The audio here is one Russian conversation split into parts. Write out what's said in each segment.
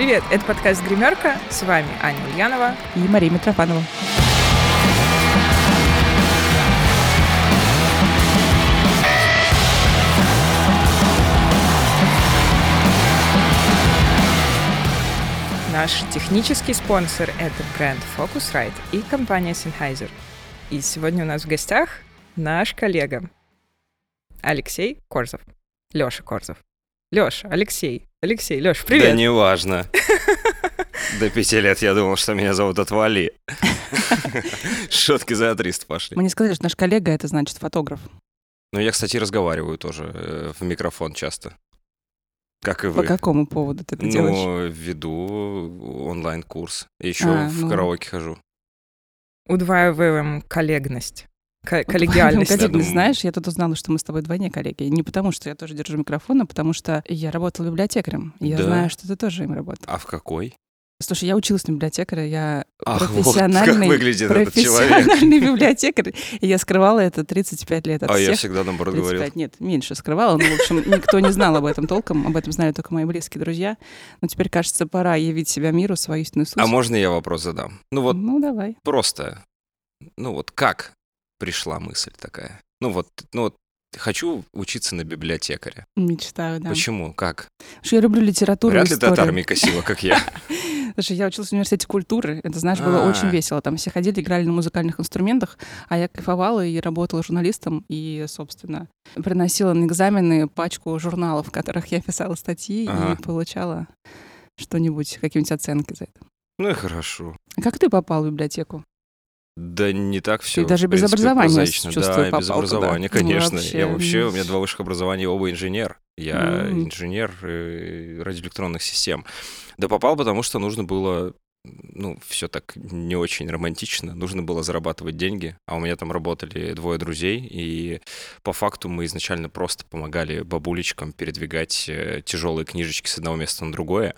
Привет, это подкаст «Гримерка». С вами Аня Ульянова и Мария Митрофанова. Наш технический спонсор — это бренд Focusrite и компания Sennheiser. И сегодня у нас в гостях наш коллега Алексей Корзов. Лёша Корзов. Лёша, Алексей. Алексей, Лёш, привет. Да неважно. До пяти лет я думал, что меня зовут Отвали. Шутки за 300 пошли. Мы не сказали, что наш коллега — это значит фотограф. Ну, я, кстати, разговариваю тоже э, в микрофон часто. Как и вы. По какому поводу ты это ну, делаешь? Ну, веду онлайн-курс. Еще А, в ну. караоке хожу. Удваиваем коллегность. Ко- коллегиальность. Коллеги, думаю. знаешь, я тут узнала, что мы с тобой двойне коллеги. Не потому, что я тоже держу микрофон, а потому что я работала библиотекарем. И Я Да. знаю, что ты тоже им работал. А в какой? Слушай, я училась на библиотекаря, я Ах, вот как профессиональный, выглядит этот человек. профессиональный библиотекарь. И я скрывала это 35 лет от А я всех. всегда наоборот 35, говорил. нет, меньше скрывала. Ну, в общем, никто не знал об этом толком. Об этом знали только мои близкие друзья. Но теперь, кажется, пора явить себя миру, свою истинную суть. А можно я вопрос задам? Ну вот Ну, давай. просто, ну вот как пришла мысль такая? Ну вот, ну вот хочу учиться на библиотекаря. Мечтаю, да. Почему? Как? Потому что я люблю литературу Вряд ли историю. от армии косила, как я. Слушай, я училась в университете культуры. Это, знаешь, было А. очень весело. Там все ходили, играли на музыкальных инструментах, а я кайфовала и работала журналистом. И, собственно, приносила на экзамены пачку журналов, в которых я писала статьи и получала что-нибудь, какие-нибудь оценки за это. Ну и хорошо. Как ты попал в библиотеку? Да не так все. даже без образования, чувствую, Да, и без попал туда. образования, Ну, конечно. вообще, Я вообще, у меня два высших образования, оба инженер. Я М. инженер э, радиоэлектронных систем. Да попал, потому что нужно было, ну, все так не очень романтично. Нужно было зарабатывать деньги, а у меня там работали двое друзей, и по факту мы изначально просто помогали бабулечкам передвигать тяжелые книжечки с одного места на другое.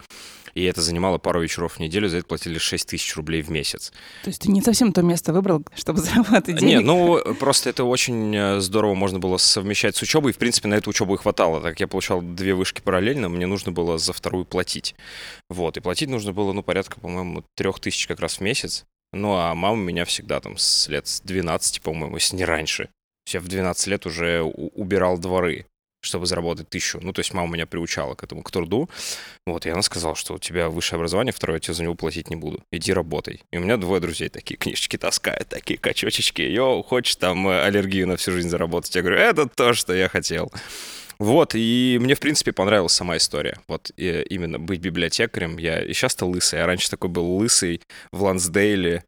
И это занимало пару вечеров в неделю, за это платили 6 тысяч рублей в месяц. То есть ты не совсем то место выбрал, чтобы зарабатывать денег? Не, ну просто это очень э, здорово можно было совмещать с учебой. И, в принципе, на эту учебу и хватало. Так как я получал две вышки параллельно, мне нужно было за вторую платить. Вот. И платить нужно было, ну, порядка, по-моему, трех тысяч как раз в месяц. Ну, а мама меня всегда там с лет с 12, по-моему, если не раньше. Я в 12 лет уже убирал дворы чтобы заработать тысячу. Ну, то есть мама меня приучала к этому, к труду. Вот, и она сказала, что у тебя высшее образование, второе, я тебе за него платить не буду. Иди работай. И у меня двое друзей такие книжечки таскают, такие качочечки. Йоу, хочешь там э, аллергию на всю жизнь заработать? Я говорю, это то, что я хотел. Вот, и мне, в принципе, понравилась сама история. Вот и именно быть библиотекарем. Я и сейчас-то лысый, а раньше такой был лысый в Лансдейле.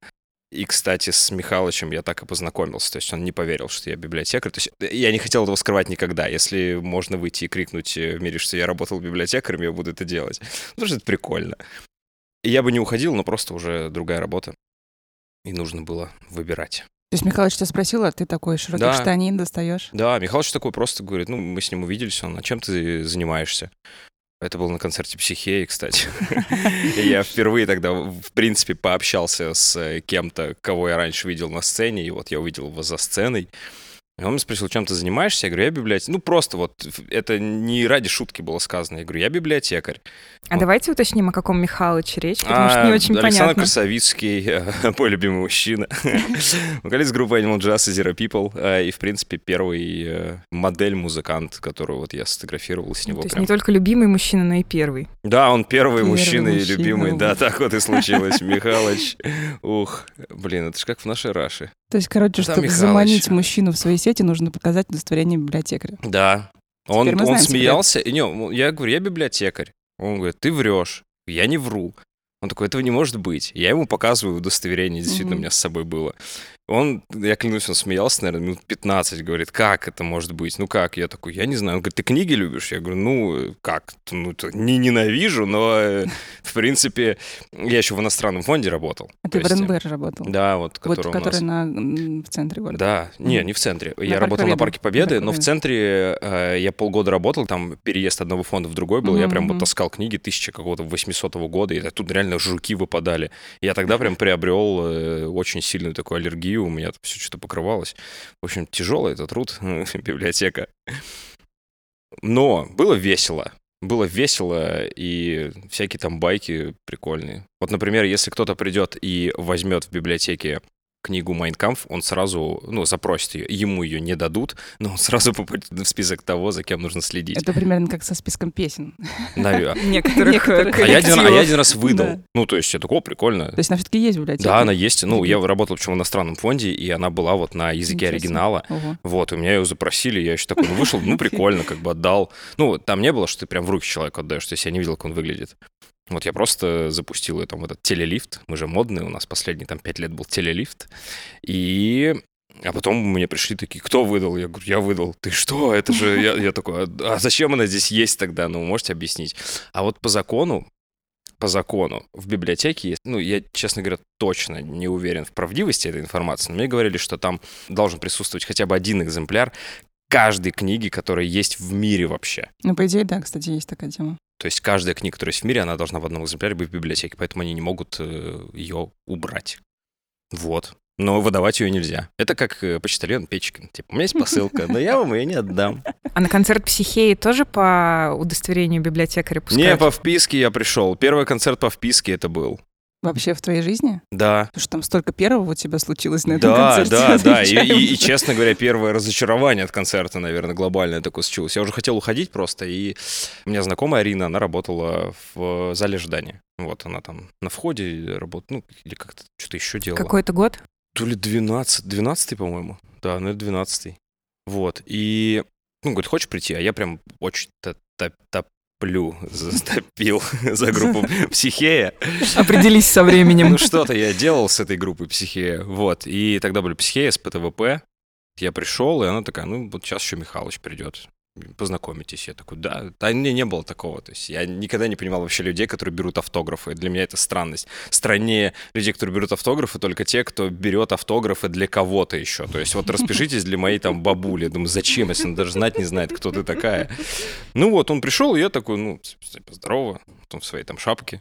И, кстати, с Михалычем я так и познакомился. То есть он не поверил, что я библиотекарь. То есть я не хотел этого скрывать никогда. Если можно выйти и крикнуть э, в мире, что я работал библиотекарем, я буду это делать. Потому что это прикольно. И я бы не уходил, но просто уже другая работа. И нужно было выбирать. То есть Михалыч тебя спросил, а ты такой широкий Да. штанин достаешь? Да, Михалыч такой просто говорит, ну, мы с ним увиделись, он, а чем ты занимаешься? Это было на концерте «Психеи», кстати. Я впервые тогда, в принципе, пообщался с э, кем-то, кого я раньше видел на сцене, и вот я увидел его за сценой. И он меня спросил, чем ты занимаешься? Я говорю, я библиотекарь. Ну, просто вот, это не ради шутки было сказано. Я говорю, я библиотекарь. А давайте уточним, о каком Михалыче речь, потому что А, не очень Александр понятно. Красовицкий, э, мой любимый мужчина. Вокалист группы Animal Jazz и Zero People. э, И, в принципе, первый э, модель-музыкант, которую вот я сфотографировал с Ну, него. То есть не только любимый мужчина, но и первый. Да, он первый, мужчина и любимый. Да, вот. так вот и случилось. Михалыч. Ух, блин, это же как в нашей Раше. То есть, короче, Да, чтобы Михалыч. заманить мужчину в свои сети, нужно показать удостоверение библиотекаря. Да. Он, Теперь он знаем смеялся. И, не, я говорю, я библиотекарь. Он говорит, ты врешь. Я не вру. Он такой, этого не может быть. Я ему показываю удостоверение, действительно, Мгм. у меня с собой было. Он, я клянусь, он смеялся, наверное, минут 15, говорит, как это может быть? Ну как? Я такой, я не знаю. Он говорит, ты книги любишь? Я говорю, ну как? Ну, не ненавижу, но, э, в принципе, я еще в иностранном фонде работал. А ты в есть, РНБ работал? Да, вот, Вот, который у который нас. на, в центре города. Да, не, не в центре. На я работал на Победы. Парке Победы, Парке но в центре э, я полгода работал, там переезд одного фонда в другой был, я Мгм, прям вот таскал книги тысячи какого-то 800 года, и тут реально жуки выпадали. Я тогда прям приобрел э, очень сильную такую аллергию, у меня все что-то покрывалось. В общем, тяжелый этот труд, библиотека. Но было весело. было весело, и всякие там байки прикольные. Вот, например, если кто-то придет и возьмет в библиотеке книгу «Майнкамф», он сразу, ну, запросит ее. Ему ее не дадут, но он сразу попадет в список того, за кем нужно следить. Это примерно как со списком песен. Наверное. Некоторых А я, один, а я коллективов. один раз выдал. Да. Ну, то есть я такой, о, прикольно. То есть она все-таки есть библиотеке? Да, она есть. Ну, я работал причем в иностранном фонде, и она была вот на языке оригинала. Ого. Вот, и меня ее запросили, я еще такой, ну, вышел, ну, прикольно, как бы отдал. Ну, там не было, что ты прям в руки человеку отдаешь, то есть я не видел, как он выглядит. Вот я просто запустил там этот телелифт, мы же модные, у нас последние там пять лет был телелифт, и... А потом мне пришли такие, кто выдал? Я говорю, я выдал. Ты что? Это же... Я, я такой, а зачем она здесь есть тогда? Ну, можете объяснить? А вот по закону, по закону в библиотеке есть, ну, я, честно говоря, точно не уверен в правдивости этой информации, но мне говорили, что там должен присутствовать хотя бы один экземпляр каждой книги, которая есть в мире вообще. Ну, по идее, да, кстати, есть такая тема. То есть каждая книга, которая есть в мире, она должна в одном экземпляре быть в библиотеке, поэтому они не могут э, ее убрать. Вот. Но выдавать ее нельзя. Это как э, почтальон Печкин. Типа, у меня есть посылка, но я вам ее не отдам. А на концерт психеи тоже по удостоверению библиотекаря Не, пускают? по вписке я пришел. Первый концерт по вписке это был. Вообще в твоей жизни? Да. Потому что там столько первого у тебя случилось на этом Да, концерте. да, да. И, Отвечаем. и- и, честно говоря, первое разочарование от концерта, наверное, глобальное такое случилось. Я уже хотел уходить просто, и у меня знакомая Арина, она работала в зале ожидания. Вот, она там на входе работала, ну, или как-то что-то еще делала. Какой-то год? То ли 12, 12 по-моему. Да, ну это 12 Вот, и, ну, говорит, хочешь прийти? А я прям очень та- та- топлю, затопил за группу «Психея». Определись со временем. Ну, что-то я делал с этой группой «Психея». Вот, и тогда были «Психея» с ПТВП. Я пришел, и она такая, ну, вот сейчас еще Михалыч придет. Познакомитесь. Я такой, да. Да, мне не было такого. То есть я никогда не понимал вообще людей, которые берут автографы. Для меня это странность. Страннее людей, которые берут автографы, только те, кто берет автографы для кого-то еще. То есть вот распишитесь для моей там бабули. Думаю, зачем, если он даже знать не знает, кто ты такая. Ну вот, он пришел, и я такой, ну, типа, здорово. Вот Он в своей там шапке.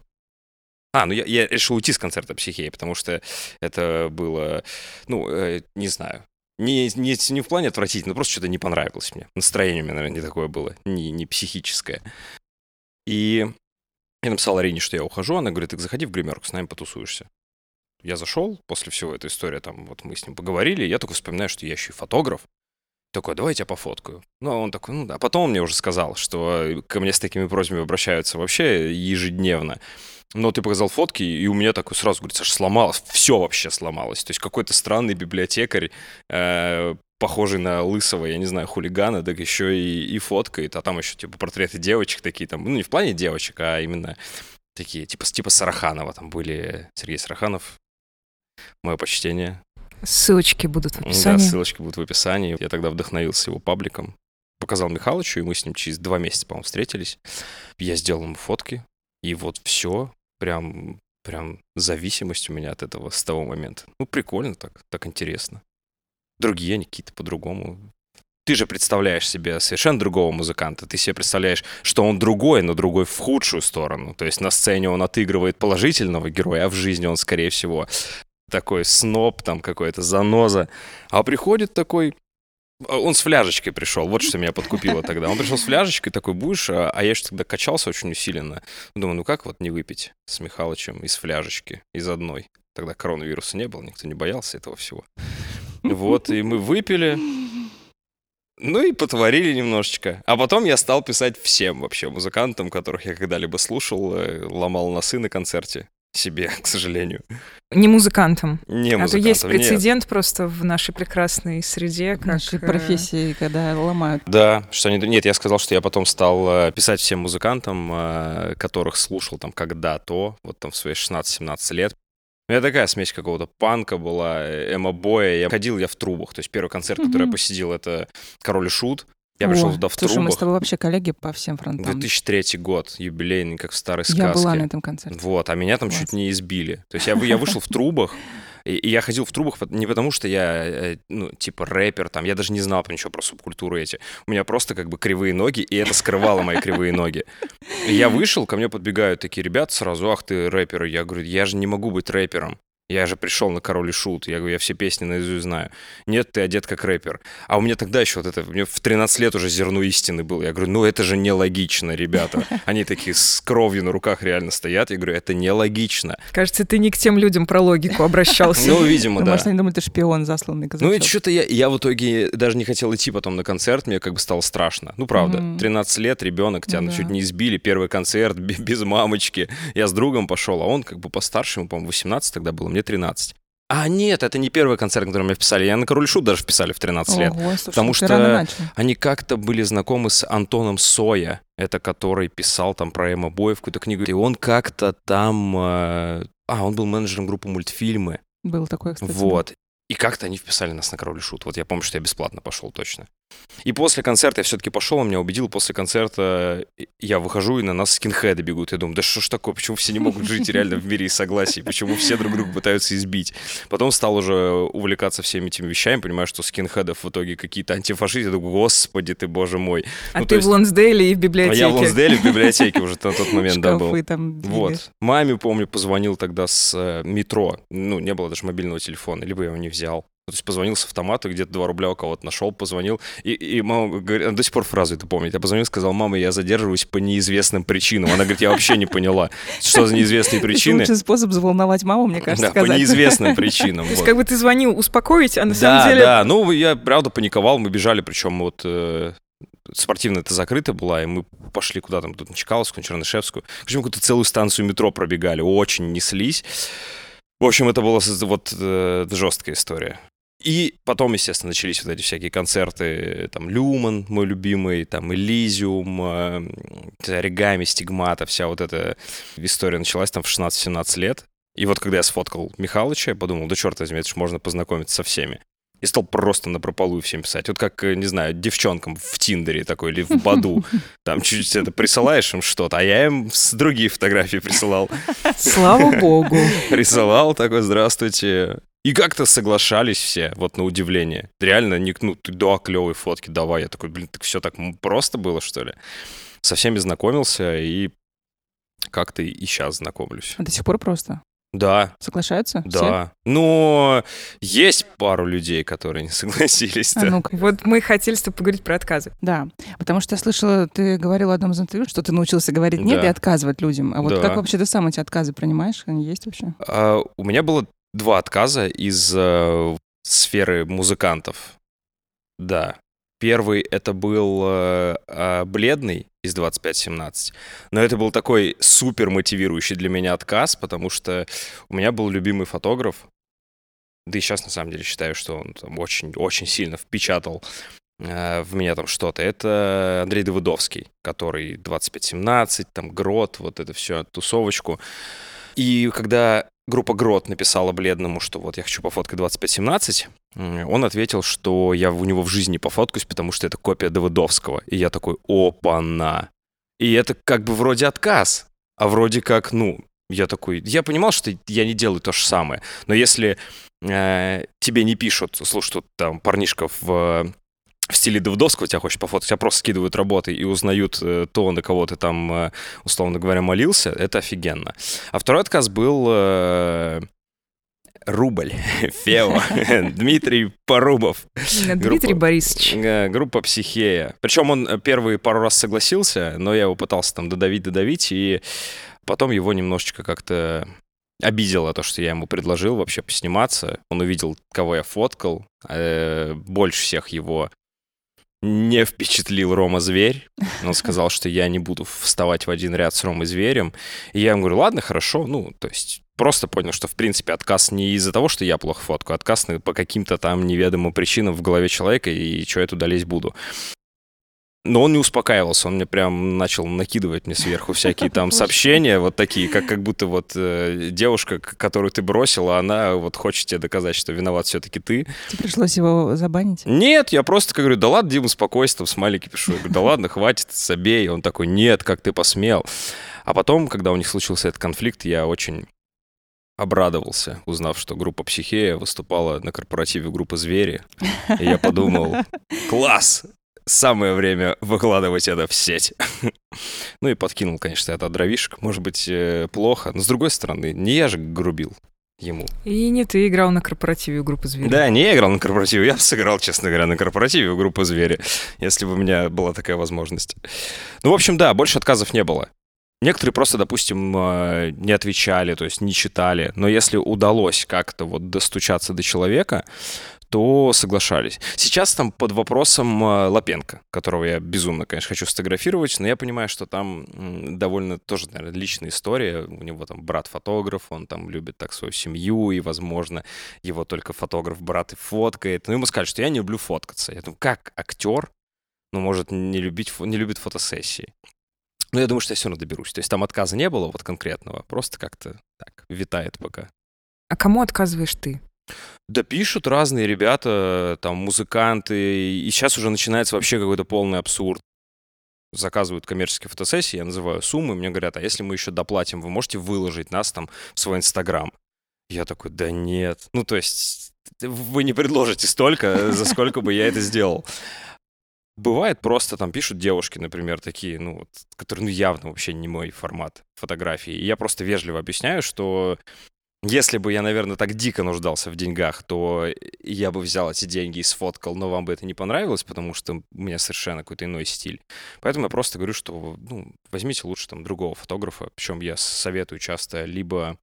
А, ну я, я решил уйти с концерта «Психеи», потому что это было, ну, э, не знаю, не, не, не в плане отвратительно, просто что-то не понравилось мне. Настроение у меня, наверное, не такое было, не, не психическое. И я написал Арине, что я ухожу, она говорит, так заходи в гримерку, с нами потусуешься. Я зашел, после всего этой истории, там, вот мы с ним поговорили, я только вспоминаю, что я еще и фотограф. Такой, давай я тебя пофоткаю. Ну, а он такой, ну да. Потом он мне уже сказал, что ко мне с такими просьбами обращаются вообще ежедневно. Но ты показал фотки, и у меня такой сразу, говорит, Саша, сломалось, все вообще сломалось. То есть какой-то странный библиотекарь, э, похожий на лысого, я не знаю, хулигана, так еще и, и фоткает, а там еще типа портреты девочек такие там, ну не в плане девочек, а именно такие, типа, типа Сараханова, там были Сергей Сараханов, мое почтение. Ссылочки будут в Да, описании. ссылочки будут в описании. Я тогда вдохновился его пабликом. Показал Михалычу, и мы с ним через два месяца, по-моему, встретились. Я сделал ему фотки, и вот все, прям, прям зависимость у меня от этого с того момента. Ну, прикольно так, так интересно. Другие, они какие-то по-другому. Ты же представляешь себе совершенно другого музыканта. Ты себе представляешь, что он другой, но другой в худшую сторону. То есть на сцене он отыгрывает положительного героя, а в жизни он, скорее всего, такой сноб, там какой-то заноза. А приходит такой... а Он с фляжечкой пришел, вот что меня подкупило тогда. Он пришел с фляжечкой, такой, будешь? А а я еще тогда качался очень усиленно. Думаю, ну как вот не выпить с Михалычем из фляжечки, из одной? Тогда коронавируса не было, никто не боялся этого всего. Вот, и мы выпили. Ну и потворили немножечко. А потом я стал писать всем вообще музыкантам, которых я когда-либо слушал, э, ломал носы на концерте себе, к сожалению. Не музыкантам. Не а то есть музыкантам, нет. прецедент просто в нашей прекрасной среде, В как... нашей э, профессии, когда ломают. Да, что они... Нет, я сказал, что я потом стал э, писать всем музыкантам, э, которых слушал там когда-то, вот там в свои 16-17 лет. У меня такая смесь какого-то панка была, эмо-боя. Я ходил я в трубах. То есть первый концерт, который я посетил, это «Король и Шут». Я пришел туда в Слушай, мы с трубах. тобой вообще коллеги по всем фронтам. 2003 год, юбилейный, как в старой сказке. Я была на этом концерте. Вот, а меня там Класс. чуть не избили. То есть я, я вышел в трубах, и, я ходил в трубах не потому, что я, э, ну, типа, рэпер, там, я даже не знал ничего про субкультуру эти. У меня просто как бы кривые ноги, и это скрывало мои кривые ноги. И я вышел, ко мне подбегают такие ребята сразу, ах ты рэпер. Я говорю, я же не могу быть рэпером. Я же пришел на Король и Шут. Я говорю, я все песни наизусть знаю. Нет, ты одет как рэпер. А у меня тогда еще вот это, мне в 13 лет уже зерно истины было. Я говорю, ну это же нелогично, ребята. Они такие с кровью на руках реально стоят. Я говорю, это нелогично. Кажется, ты не к тем людям про логику обращался. Ну, видимо, да. Может, они думают, ты шпион засланный Ну, и казачок. что-то я, я в итоге даже не хотел идти потом на концерт, мне как бы стало страшно. Ну, правда, Мгм. 13 лет, ребенок, тебя Ну чуть не избили, первый концерт бе- без мамочки. Я с другом пошел, а он как бы постарше, ему, по-моему, 18 тогда было, мне 13. А нет, это не первый концерт, который меня вписали. Я на Король Шут даже вписали в 13 лет. Ого, слушай, Потому ты что-. Они как-то были знакомы с Антоном Соя, это который писал там про Эмма Боя в какую-то книгу. И он как-то там... э, А, он был менеджером группы мультфильмы. Было такое, кстати. Вот. И как-то они вписали нас на Король Шут. Вот я помню, что я бесплатно пошел точно. И после концерта я все-таки пошел, он меня убедил. После концерта я выхожу, и на нас скинхеды бегут. Я думаю, да что ж такое, почему все не могут жить реально в мире и согласии? Почему все друг друга пытаются избить? Потом стал уже увлекаться всеми этими вещами, понимаю, что скинхедов в итоге какие-то антифашисты. Я думаю, господи ты, боже мой. А ну, ты есть- в Лонсдейле и в А библиотеке. я в Лонсделе в библиотеке уже на тот момент, да, был. Там. Вот. Маме, помню, позвонил тогда с э, метро. Ну, не было даже мобильного телефона, либо я его не взял. То есть позвонил с автомата, где-то 2 рубля у кого-то нашел, позвонил. И, и мама говорит, она до сих пор фразу это помнит. Я позвонил, сказал, мама, я задерживаюсь по неизвестным причинам. Она говорит, я вообще не поняла, что за неизвестные Это причины. лучший способ заволновать маму, мне кажется, Да, по сказать. неизвестным причинам. То есть вот. как бы ты звонил успокоить, а на Да, самом деле... да, ну я правда паниковал, мы бежали, причем вот э, спортивная это закрыта была, и мы пошли куда там, тут на Чкаловскую, на Чернышевскую, причем какую-то целую станцию метро пробегали, очень неслись. В общем, это была вот э, жесткая история. И потом, естественно, начались вот эти всякие концерты, там, Люман, мой любимый, там, Элизиум, э, Оригами, Стигмата, вся вот эта история началась там в 16-17 лет. И вот когда я сфоткал Михалыча, я подумал, да черт возьми, это ж можно познакомиться со всеми. И стал просто на прополую всем писать. Вот как, э, не знаю, девчонкам в Тиндере такой или в Баду. Там чуть-чуть это присылаешь им что-то, а я им с другие фотографии присылал. Слава богу. Рисовал такой, здравствуйте. И как-то соглашались все, вот на удивление. Реально, не, ну, ты, да, клевые фотки, давай. Я такой, блин, так все так просто было, что ли? Со всеми знакомился и как-то и сейчас знакомлюсь. А до сих пор просто? Да, Соглашаются? Все? да. Но есть пару людей, которые не согласились. А ну-ка. Вот мы хотели с тобой поговорить про отказы. Да, потому что я слышала, ты говорил в одном из интервью, что ты научился говорить нет Да. и отказывать людям. А вот Да. как вообще ты сам эти отказы принимаешь? Они есть вообще? А, у меня было два отказа из э, сферы музыкантов. Да. Первый это был э, э, бледный из 2517. Но это был такой супер мотивирующий для меня отказ, потому что у меня был любимый фотограф. Да и сейчас на самом деле считаю, что он там очень-очень сильно впечатал э, в меня там что-то. Это Андрей Давыдовский, который 2517, там Грот, вот это все, тусовочку. И когда группа Грот написала Бледному, что вот я хочу пофоткать 2517, м, он ответил, что я у него в жизни пофоткаюсь, потому что это копия Давыдовского. И я такой, опа-на. И это как бы вроде отказ, а вроде как, ну, я такой, я понимал, что я не делаю то же самое, но если э, тебе не пишут, слушай, тут там парнишка в в стиле Давыдовского тебя хочет пофоткать, тебя просто скидывают работы и узнают э, то, на кого ты там, э, условно говоря, молился, это офигенно. А второй отказ был э, Рубль, Фео, Дмитрий Порубов, Дмитрий Группа- Борисович. группа Психея. Причем он первый пару раз согласился, но я его пытался там додавить, додавить, и потом его немножечко как-то обидело то, что я ему предложил вообще посниматься. Он увидел, кого я фоткал. Больше всех его не впечатлил Рома Зверь. Он сказал, что я не буду вставать в один ряд с Ромой Зверем. И я ему говорю, ладно, хорошо. Ну, то есть просто понял, что, в принципе, отказ не из-за того, что я плохо фоткаю, отказ по каким-то там неведомым причинам в голове человека, и что я туда лезть буду. Но он не успокаивался, он мне прям начал накидывать мне сверху всякие там сообщения, вот такие, как, как будто вот э, девушка, которую ты бросила, она вот хочет тебе доказать, что виноват все-таки ты. Тебе пришлось его забанить? Нет, я просто говорю, да ладно, Дима, успокойся, там смайлики пишу. Я говорю, да ладно, хватит, забей. Он такой, нет, как ты посмел. А потом, когда у них случился этот конфликт, я очень обрадовался, узнав, что группа «Психея» выступала на корпоративе группы «Звери». И я подумал, класс, самое время выкладывать это в сеть. Ну и подкинул, конечно, это дровишек. Может быть, э, плохо, но с другой стороны, не я же грубил. ему. И не ты играл на корпоративе у группы «Звери». Да, не я играл на корпоративе, я бы сыграл, честно говоря, на корпоративе у группы «Звери», если бы у меня была такая возможность. Ну, в общем, да, больше отказов не было. Некоторые просто, допустим, э, не отвечали, то есть не читали. Но если удалось как-то вот достучаться до человека, то соглашались. Сейчас там под вопросом э, Лапенко, которого я безумно, конечно, хочу сфотографировать, но я понимаю, что там довольно тоже, наверное, личная история. У него там брат-фотограф, он там любит так свою семью, и, возможно, его только фотограф-брат и фоткает. Ну, ему сказали, что я не люблю фоткаться. Я думаю, как актер, ну, может не, любить, не любит фотосессии? Но я думаю, что я все равно доберусь. То есть там отказа не было вот конкретного, просто как-то так витает пока. А кому отказываешь ты? Да пишут разные ребята, там, музыканты, и сейчас уже начинается вообще какой-то полный абсурд. Заказывают коммерческие фотосессии, я называю суммы, мне говорят, а если мы еще доплатим, вы можете выложить нас там в свой Инстаграм? Я такой, да нет. Ну, то есть вы не предложите столько, за сколько бы я это сделал. Бывает просто там пишут девушки, например, такие, ну, которые ну, явно вообще не мой формат фотографии. И я просто вежливо объясняю, что если бы я, наверное, так дико нуждался в деньгах, то я бы взял эти деньги и сфоткал, но вам бы это не понравилось, потому что у меня совершенно какой-то иной стиль. Поэтому я просто говорю, что ну, возьмите лучше там другого фотографа. Причем я советую часто либо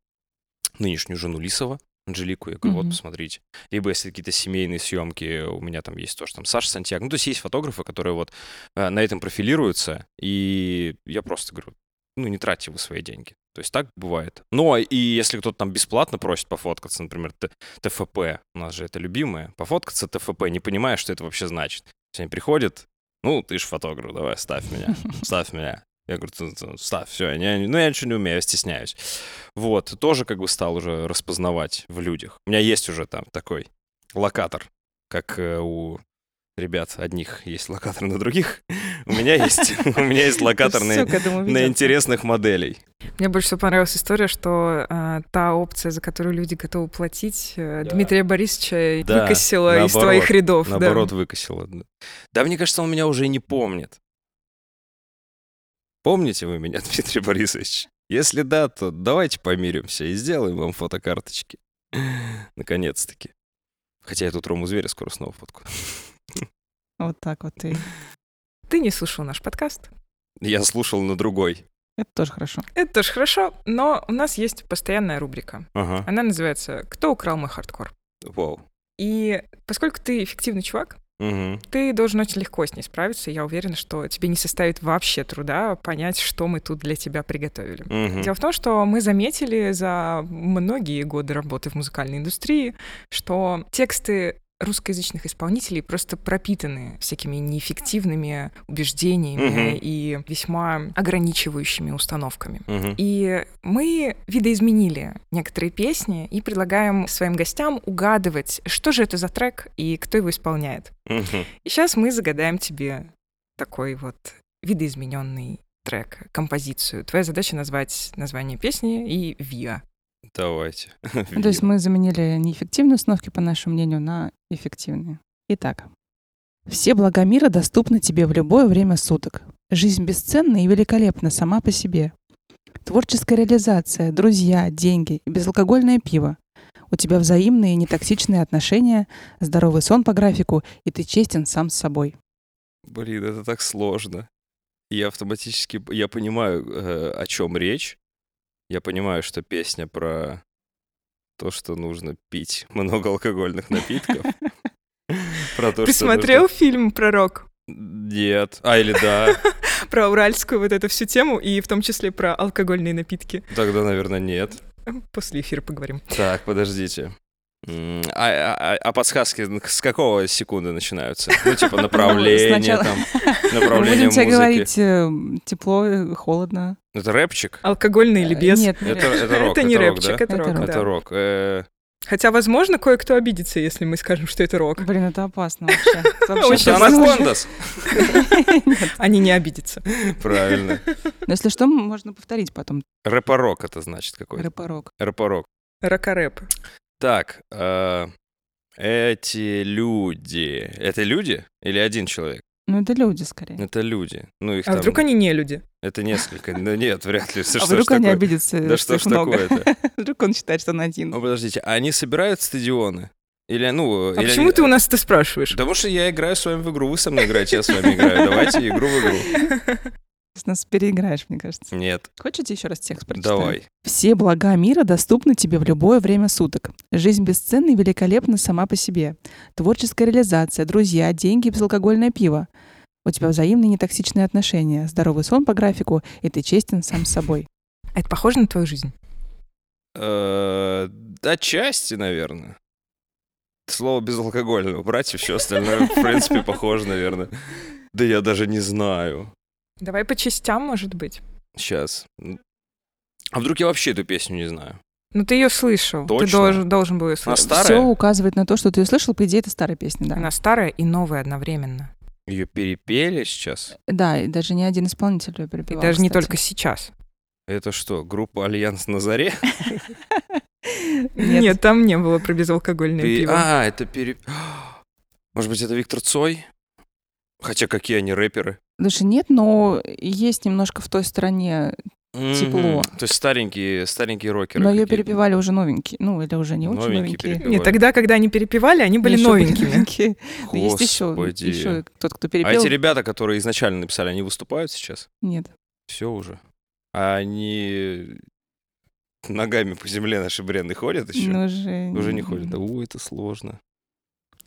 нынешнюю жену Лисова, Анжелику, я говорю, mm-hmm. вот, посмотрите. Либо если какие-то семейные съемки, у меня там есть тоже там Саша Сантьяг. Ну, то есть есть фотографы, которые вот э, на этом профилируются, и я просто говорю, ну, не тратьте вы свои деньги. То есть так бывает. Но и если кто-то там бесплатно просит пофоткаться, например, ТФП, у нас же это любимое, пофоткаться ТФП, не понимая, что это вообще значит. То есть они приходят, ну, ты же фотограф, давай, ставь меня, ставь меня. Я говорю, ставь, все, я, ну, я ничего не умею, я стесняюсь. Вот, тоже как бы стал уже распознавать в людях. У меня есть уже там такой локатор, как э, у ребят одних есть локатор на других. У меня есть, у меня есть локатор на, на интересных моделей. Мне больше всего понравилась история, что э, та опция, за которую люди готовы платить, э, да. Дмитрия Борисовича да, выкосила наоборот, из твоих рядов. Наоборот, да. выкосила. Да, мне кажется, он меня уже и не помнит. Помните вы меня, Дмитрий Борисович? Если да, то давайте помиримся и сделаем вам фотокарточки. Наконец-таки. Хотя я тут Рому Зверя скоро снова фотку. Вот так вот ты. Ты не слушал наш подкаст? Я слушал на другой. Это тоже хорошо. Это тоже хорошо, но у нас есть постоянная рубрика. Ага. Она называется «Кто украл мой хардкор?». Вау. И поскольку ты эффективный чувак, угу. ты должен очень легко с ней справиться. Я уверена, что тебе не составит вообще труда понять, что мы тут для тебя приготовили. Угу. Дело в том, что мы заметили за многие годы работы в музыкальной индустрии, что тексты русскоязычных исполнителей просто пропитаны всякими неэффективными убеждениями угу. и весьма ограничивающими установками. Угу. И мы видоизменили некоторые песни и предлагаем своим гостям угадывать, что же это за трек и кто его исполняет. Угу. И сейчас мы загадаем тебе такой вот видоизмененный трек, композицию. Твоя задача назвать название песни и ВИА. Давайте. Ну, то есть мы заменили неэффективные установки, по нашему мнению, на эффективные. Итак, все блага мира доступны тебе в любое время суток. Жизнь бесценна и великолепна сама по себе. Творческая реализация, друзья, деньги и безалкогольное пиво. У тебя взаимные нетоксичные отношения, здоровый сон по графику, и ты честен сам с собой. Блин, это так сложно. Я автоматически, я понимаю, э, о чем речь, я понимаю, что песня про то, что нужно пить много алкогольных напитков. Про то, Ты смотрел фильм «Пророк»? Нет. А, или да. Про уральскую вот эту всю тему, и в том числе про алкогольные напитки. Тогда, наверное, нет. После эфира поговорим. Так, подождите. А, а, а подсказки с какого секунды начинаются? Ну, типа ну, направление там, направление Будем тебе говорить э, тепло, э, холодно. Это рэпчик? Алкогольный или без? Нет, это, это рок. Это не это рэпчик, рок, это рок, да. Это рок. Э, Хотя, возможно, кое-кто обидится, если мы скажем, что это рок. Блин, это опасно вообще. Очень Анакондас. Они не обидятся. Правильно. Но если что, можно повторить потом. Рэпорок это значит какой-то. Рэпорок. Рэпорок. Ракарэп. Так, э, эти люди... Это люди или один человек? Ну, это люди, скорее. Это люди. Ну, их а там... вдруг они не люди? Это несколько. Ну нет, вряд ли. А Что вдруг они такое? обидятся, Да что ж такое-то? Вдруг он считает, что он один. Ну, подождите, а они собирают стадионы? Или, ну... А или почему они- ты у нас это спрашиваешь? Потому что я играю с вами в игру, вы со мной играете, я с вами играю. Давайте игру в игру. Ты нас переиграешь, мне кажется. Нет, Хочете еще раз текст прочитать? давай. Все блага мира доступны тебе в любое время суток. Жизнь бесценна и великолепна сама по себе. Творческая реализация, друзья, деньги и безалкогольное пиво. У тебя взаимные нетоксичные отношения, здоровый сон по графику, и ты честен сам с собой. А это похоже на твою жизнь? Э, Отчасти, наверное. Слово безалкогольное убрать, и все остальное, в принципе, похоже, наверное. Да я даже не знаю. Давай по частям, может быть. Сейчас. А вдруг я вообще эту песню не знаю? Ну, ты ее слышал. Ты Точно? должен, должен был ее Она слышать. старая? Все указывает на то, что ты услышал, по идее, это старая песня, да. Она старая и новая одновременно. Ее перепели сейчас? Да, и даже не один исполнитель ее И перепевал, даже не кстати. только сейчас. Это что, группа Альянс на заре? Нет. Там не было про безалкогольное пиво. А, это пере... Может быть, это Виктор Цой? Хотя какие они рэперы? Даже нет, но есть немножко в той стороне, Тепло. Мгм. То есть старенькие, старенькие рокеры. но ее перепевали уже новенькие. Ну, или уже не очень Новенькие новенькие. перепевали. Нет, тогда, когда они перепевали, они были Еще новенькими. новенькие. Но Есть еще, еще тот, кто А перепел. эти ребята, которые изначально написали, они выступают сейчас? Нет. Все уже. А они ногами по земле наши бренды ходят еще? Ну, уже... Уже не ходят. Да, у, это сложно.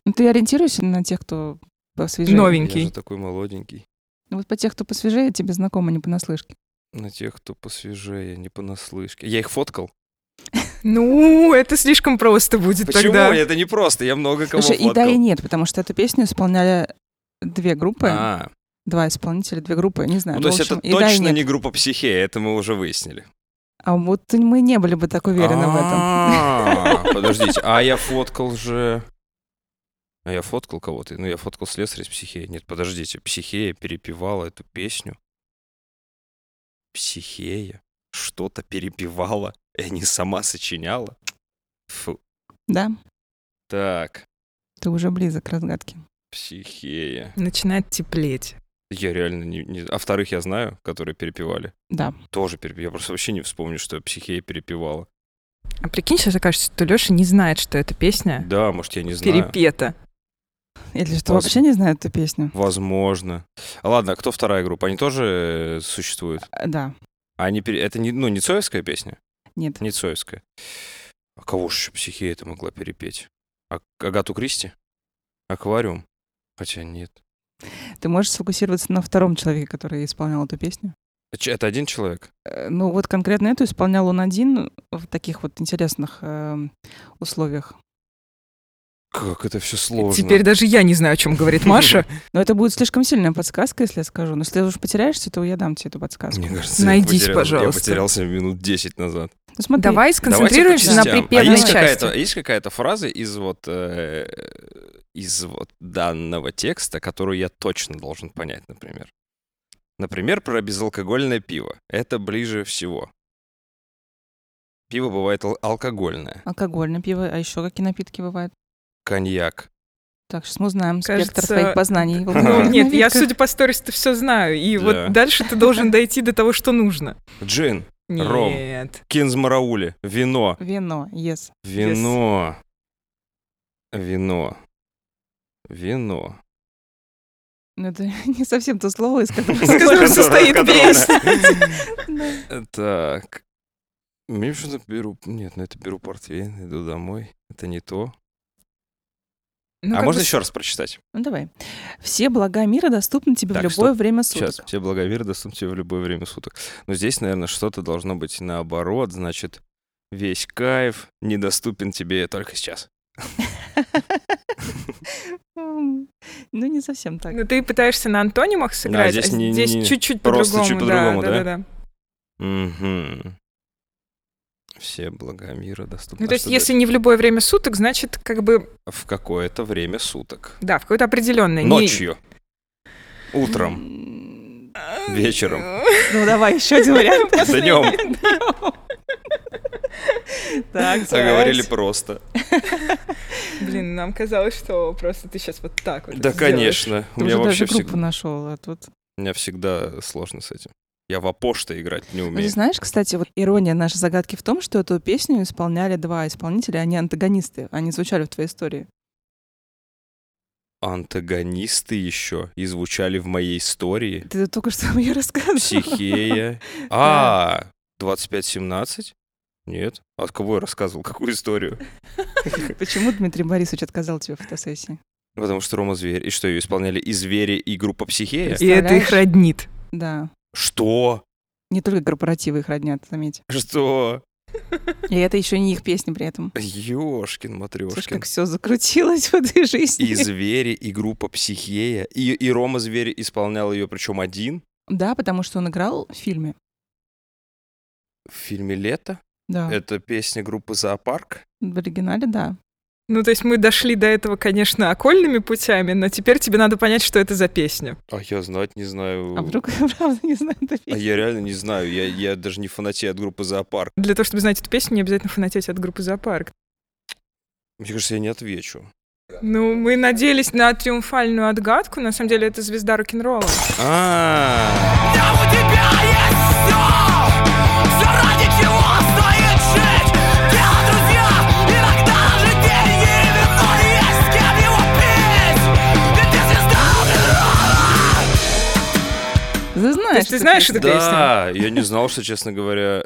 Ну, ты ориентируешься на тех, кто посвежее? Новенький. Я же такой молоденький. Ну, Вот по тех, кто посвежее, тебе знакомо, не понаслышке. На тех, кто посвежее, не понаслышке. Я их фоткал. Ну, это слишком просто будет Почему? тогда. Это не просто. Я много кого Слушай, и фоткал. да, и нет, потому что эту песню исполняли две группы, А, два исполнителя, две группы, не знаю. ну, то ну, в есть это общем, и да, и точно нет. не группа психея, это мы уже выяснили. А вот мы не были бы так уверены в этом. А, Подождите, а я фоткал же... А я фоткал кого-то? Ну, я фоткал слесаря из психея. Нет, подождите, психея перепевала эту песню. Психея что-то перепевала, и не сама сочиняла. Фу. Да, Так, ты уже близок к разгадке. психея. Начинает теплеть. Я реально не... не- А вторых я знаю, которые перепевали. Да. Тоже перепевали. Я просто вообще не вспомню, что психея перепевала. А прикинь, сейчас окажется, что Леша не знает, что эта песня Да, может, я не знаю. перепета. Или что, Воз- вообще не знают эту песню? Возможно. Ладно, а кто вторая группа? Они тоже э, существуют? А, Да, А они пере- это не, ну, не Цоевская песня? нет. Не Цоевская. А кого же еще психея это могла перепеть? А- Агату Кристи? Аквариум? Хотя нет. Ты можешь сфокусироваться на втором человеке, который исполнял эту песню? А Это один человек? Э, Ну, вот конкретно эту исполнял он один в таких вот интересных эм, условиях. Как это все сложно. Теперь даже я не знаю, о чем говорит Маша. Но это будет слишком сильная подсказка, если я скажу. Но если ты уж потеряешься, то я дам тебе эту подсказку. Мне кажется, Найдись, я потерял- пожалуйста. Я потерялся минут 10 назад. Ну, смотри, Давай сконцентрируемся на частям. припевной а есть части. какая-то, есть какая-то фраза из вот, э, из вот данного текста, которую я точно должен понять, например? Например, про безалкогольное пиво. Это ближе всего. Пиво бывает ал- алкогольное. алкогольное пиво, а еще какие напитки бывают? Коньяк. Так, сейчас мы узнаем спектр Кажется, твоих познаний. Ну, нет, я, судя по сторис, все знаю. И Да. вот дальше ты должен дойти до того, что нужно. Джин. Ром. Нет. Кинзмараули. Вино. Вино, yes. Вино. Вино. Вино. Ну, это не совсем то слово, из которого состоит Да. Так. Мне что-то беру... Нет, ну это беру портвейн, иду домой. Это не то. Ну, а можно бы еще раз прочитать? Ну, давай. Все блага мира доступны тебе Так, в любое стоп. время суток. Сейчас, все благовиры доступны тебе в любое время суток. Но здесь, наверное, что-то должно быть наоборот. Значит, весь кайф недоступен тебе только сейчас. Ну, не совсем так. Ну, ты пытаешься на антонимах сыграть, здесь а не- не- здесь не- чуть-чуть просто по-другому. чуть по-другому, да? да? Все блага мира доступны. Ну, А то есть, что если не в любое время суток, значит, как бы, В какое-то время суток. да, в какое-то определенное. не- Ночью. Утром. М, Вечером. Ну, давай, еще один вариант. Днем. Так, Заговорили Сась. просто. Блин, нам казалось, что просто ты сейчас вот так вот Да, конечно. У Ты меня уже вообще даже группу всегда... нашел, а тут... У меня всегда сложно с этим. Я в апошта играть не умею. Ты знаешь, кстати, вот ирония нашей загадки в том, что эту песню исполняли два исполнителя, они антагонисты, они звучали в твоей истории. Антагонисты еще и звучали в моей истории. Ты только что мне рассказывал. Психея. А, 2517? Нет. От кого я рассказывал? Какую историю? Почему Дмитрий Борисович отказал тебе в фотосессии? Потому что Рома Зверь. И что, ее исполняли и Звери, и группа Психея? И это их роднит. Да. Что? Не только корпоративы их роднят, заметь. Что? И это еще не их песни при этом. Ёшкин, матрешкин. как все закрутилось в этой жизни. И Звери, и группа Психея. И, и Рома Зверь исполнял ее, причем один, Да, потому что он играл в фильме. в фильме «Лето». Да. Это песня группы «Зоопарк». В оригинале, да. Ну, то есть мы дошли до этого, конечно, окольными путями, но теперь тебе надо понять, что это за песня. А я знать не знаю. А вдруг я правда не знаю эту А песню? я реально не знаю. Я, я даже не фанатею от группы «Зоопарк». Для того, чтобы знать эту песню, не обязательно фанатеть от группы «Зоопарк». Мне кажется, я не отвечу. Ну, мы надеялись на триумфальную отгадку, на самом деле это звезда рок-н-ролла. А, знаешь есть ты знаешь эту песню? да, я не знал, что, честно говоря,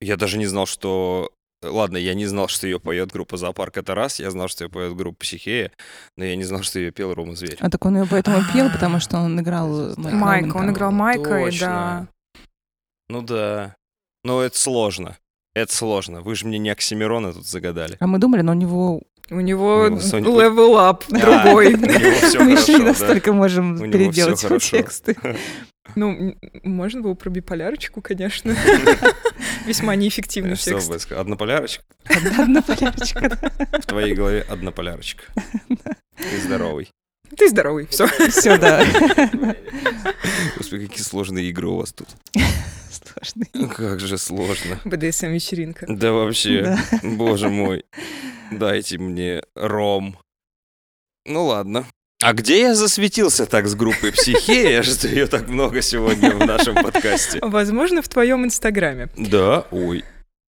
я даже не знал, что... Ладно, я не знал, что ее поет группа «Зоопарк» это раз, я знал, что ее поет группа «Психея», но я не знал, что ее пел Рома Зверь. А так он ее поэтому пел, потому что он играл Майка. Майка, он играл Майка, и Точно. да. Ну да. Но это сложно. Это сложно. Вы же мне не Оксимирона тут загадали. А мы думали, но у него... У него up Да, другой. Мы еще не настолько можем переделать его тексты. Ну, можно было про биполярочку, конечно. Весьма неэффективный Что текст. бы сказать? Однополярочка? Одна полярочка. В твоей голове однополярочка. Ты здоровый. Ты здоровый, все. Все, да. Господи, какие сложные игры у вас тут. Сложный. Как же сложно. БДСМ-вечеринка. Да вообще, боже мой. Дайте мне ром. Ну ладно. А где я засветился так с группой Психея, что ее так много сегодня в нашем подкасте? Возможно, в твоем инстаграме. Да, ой.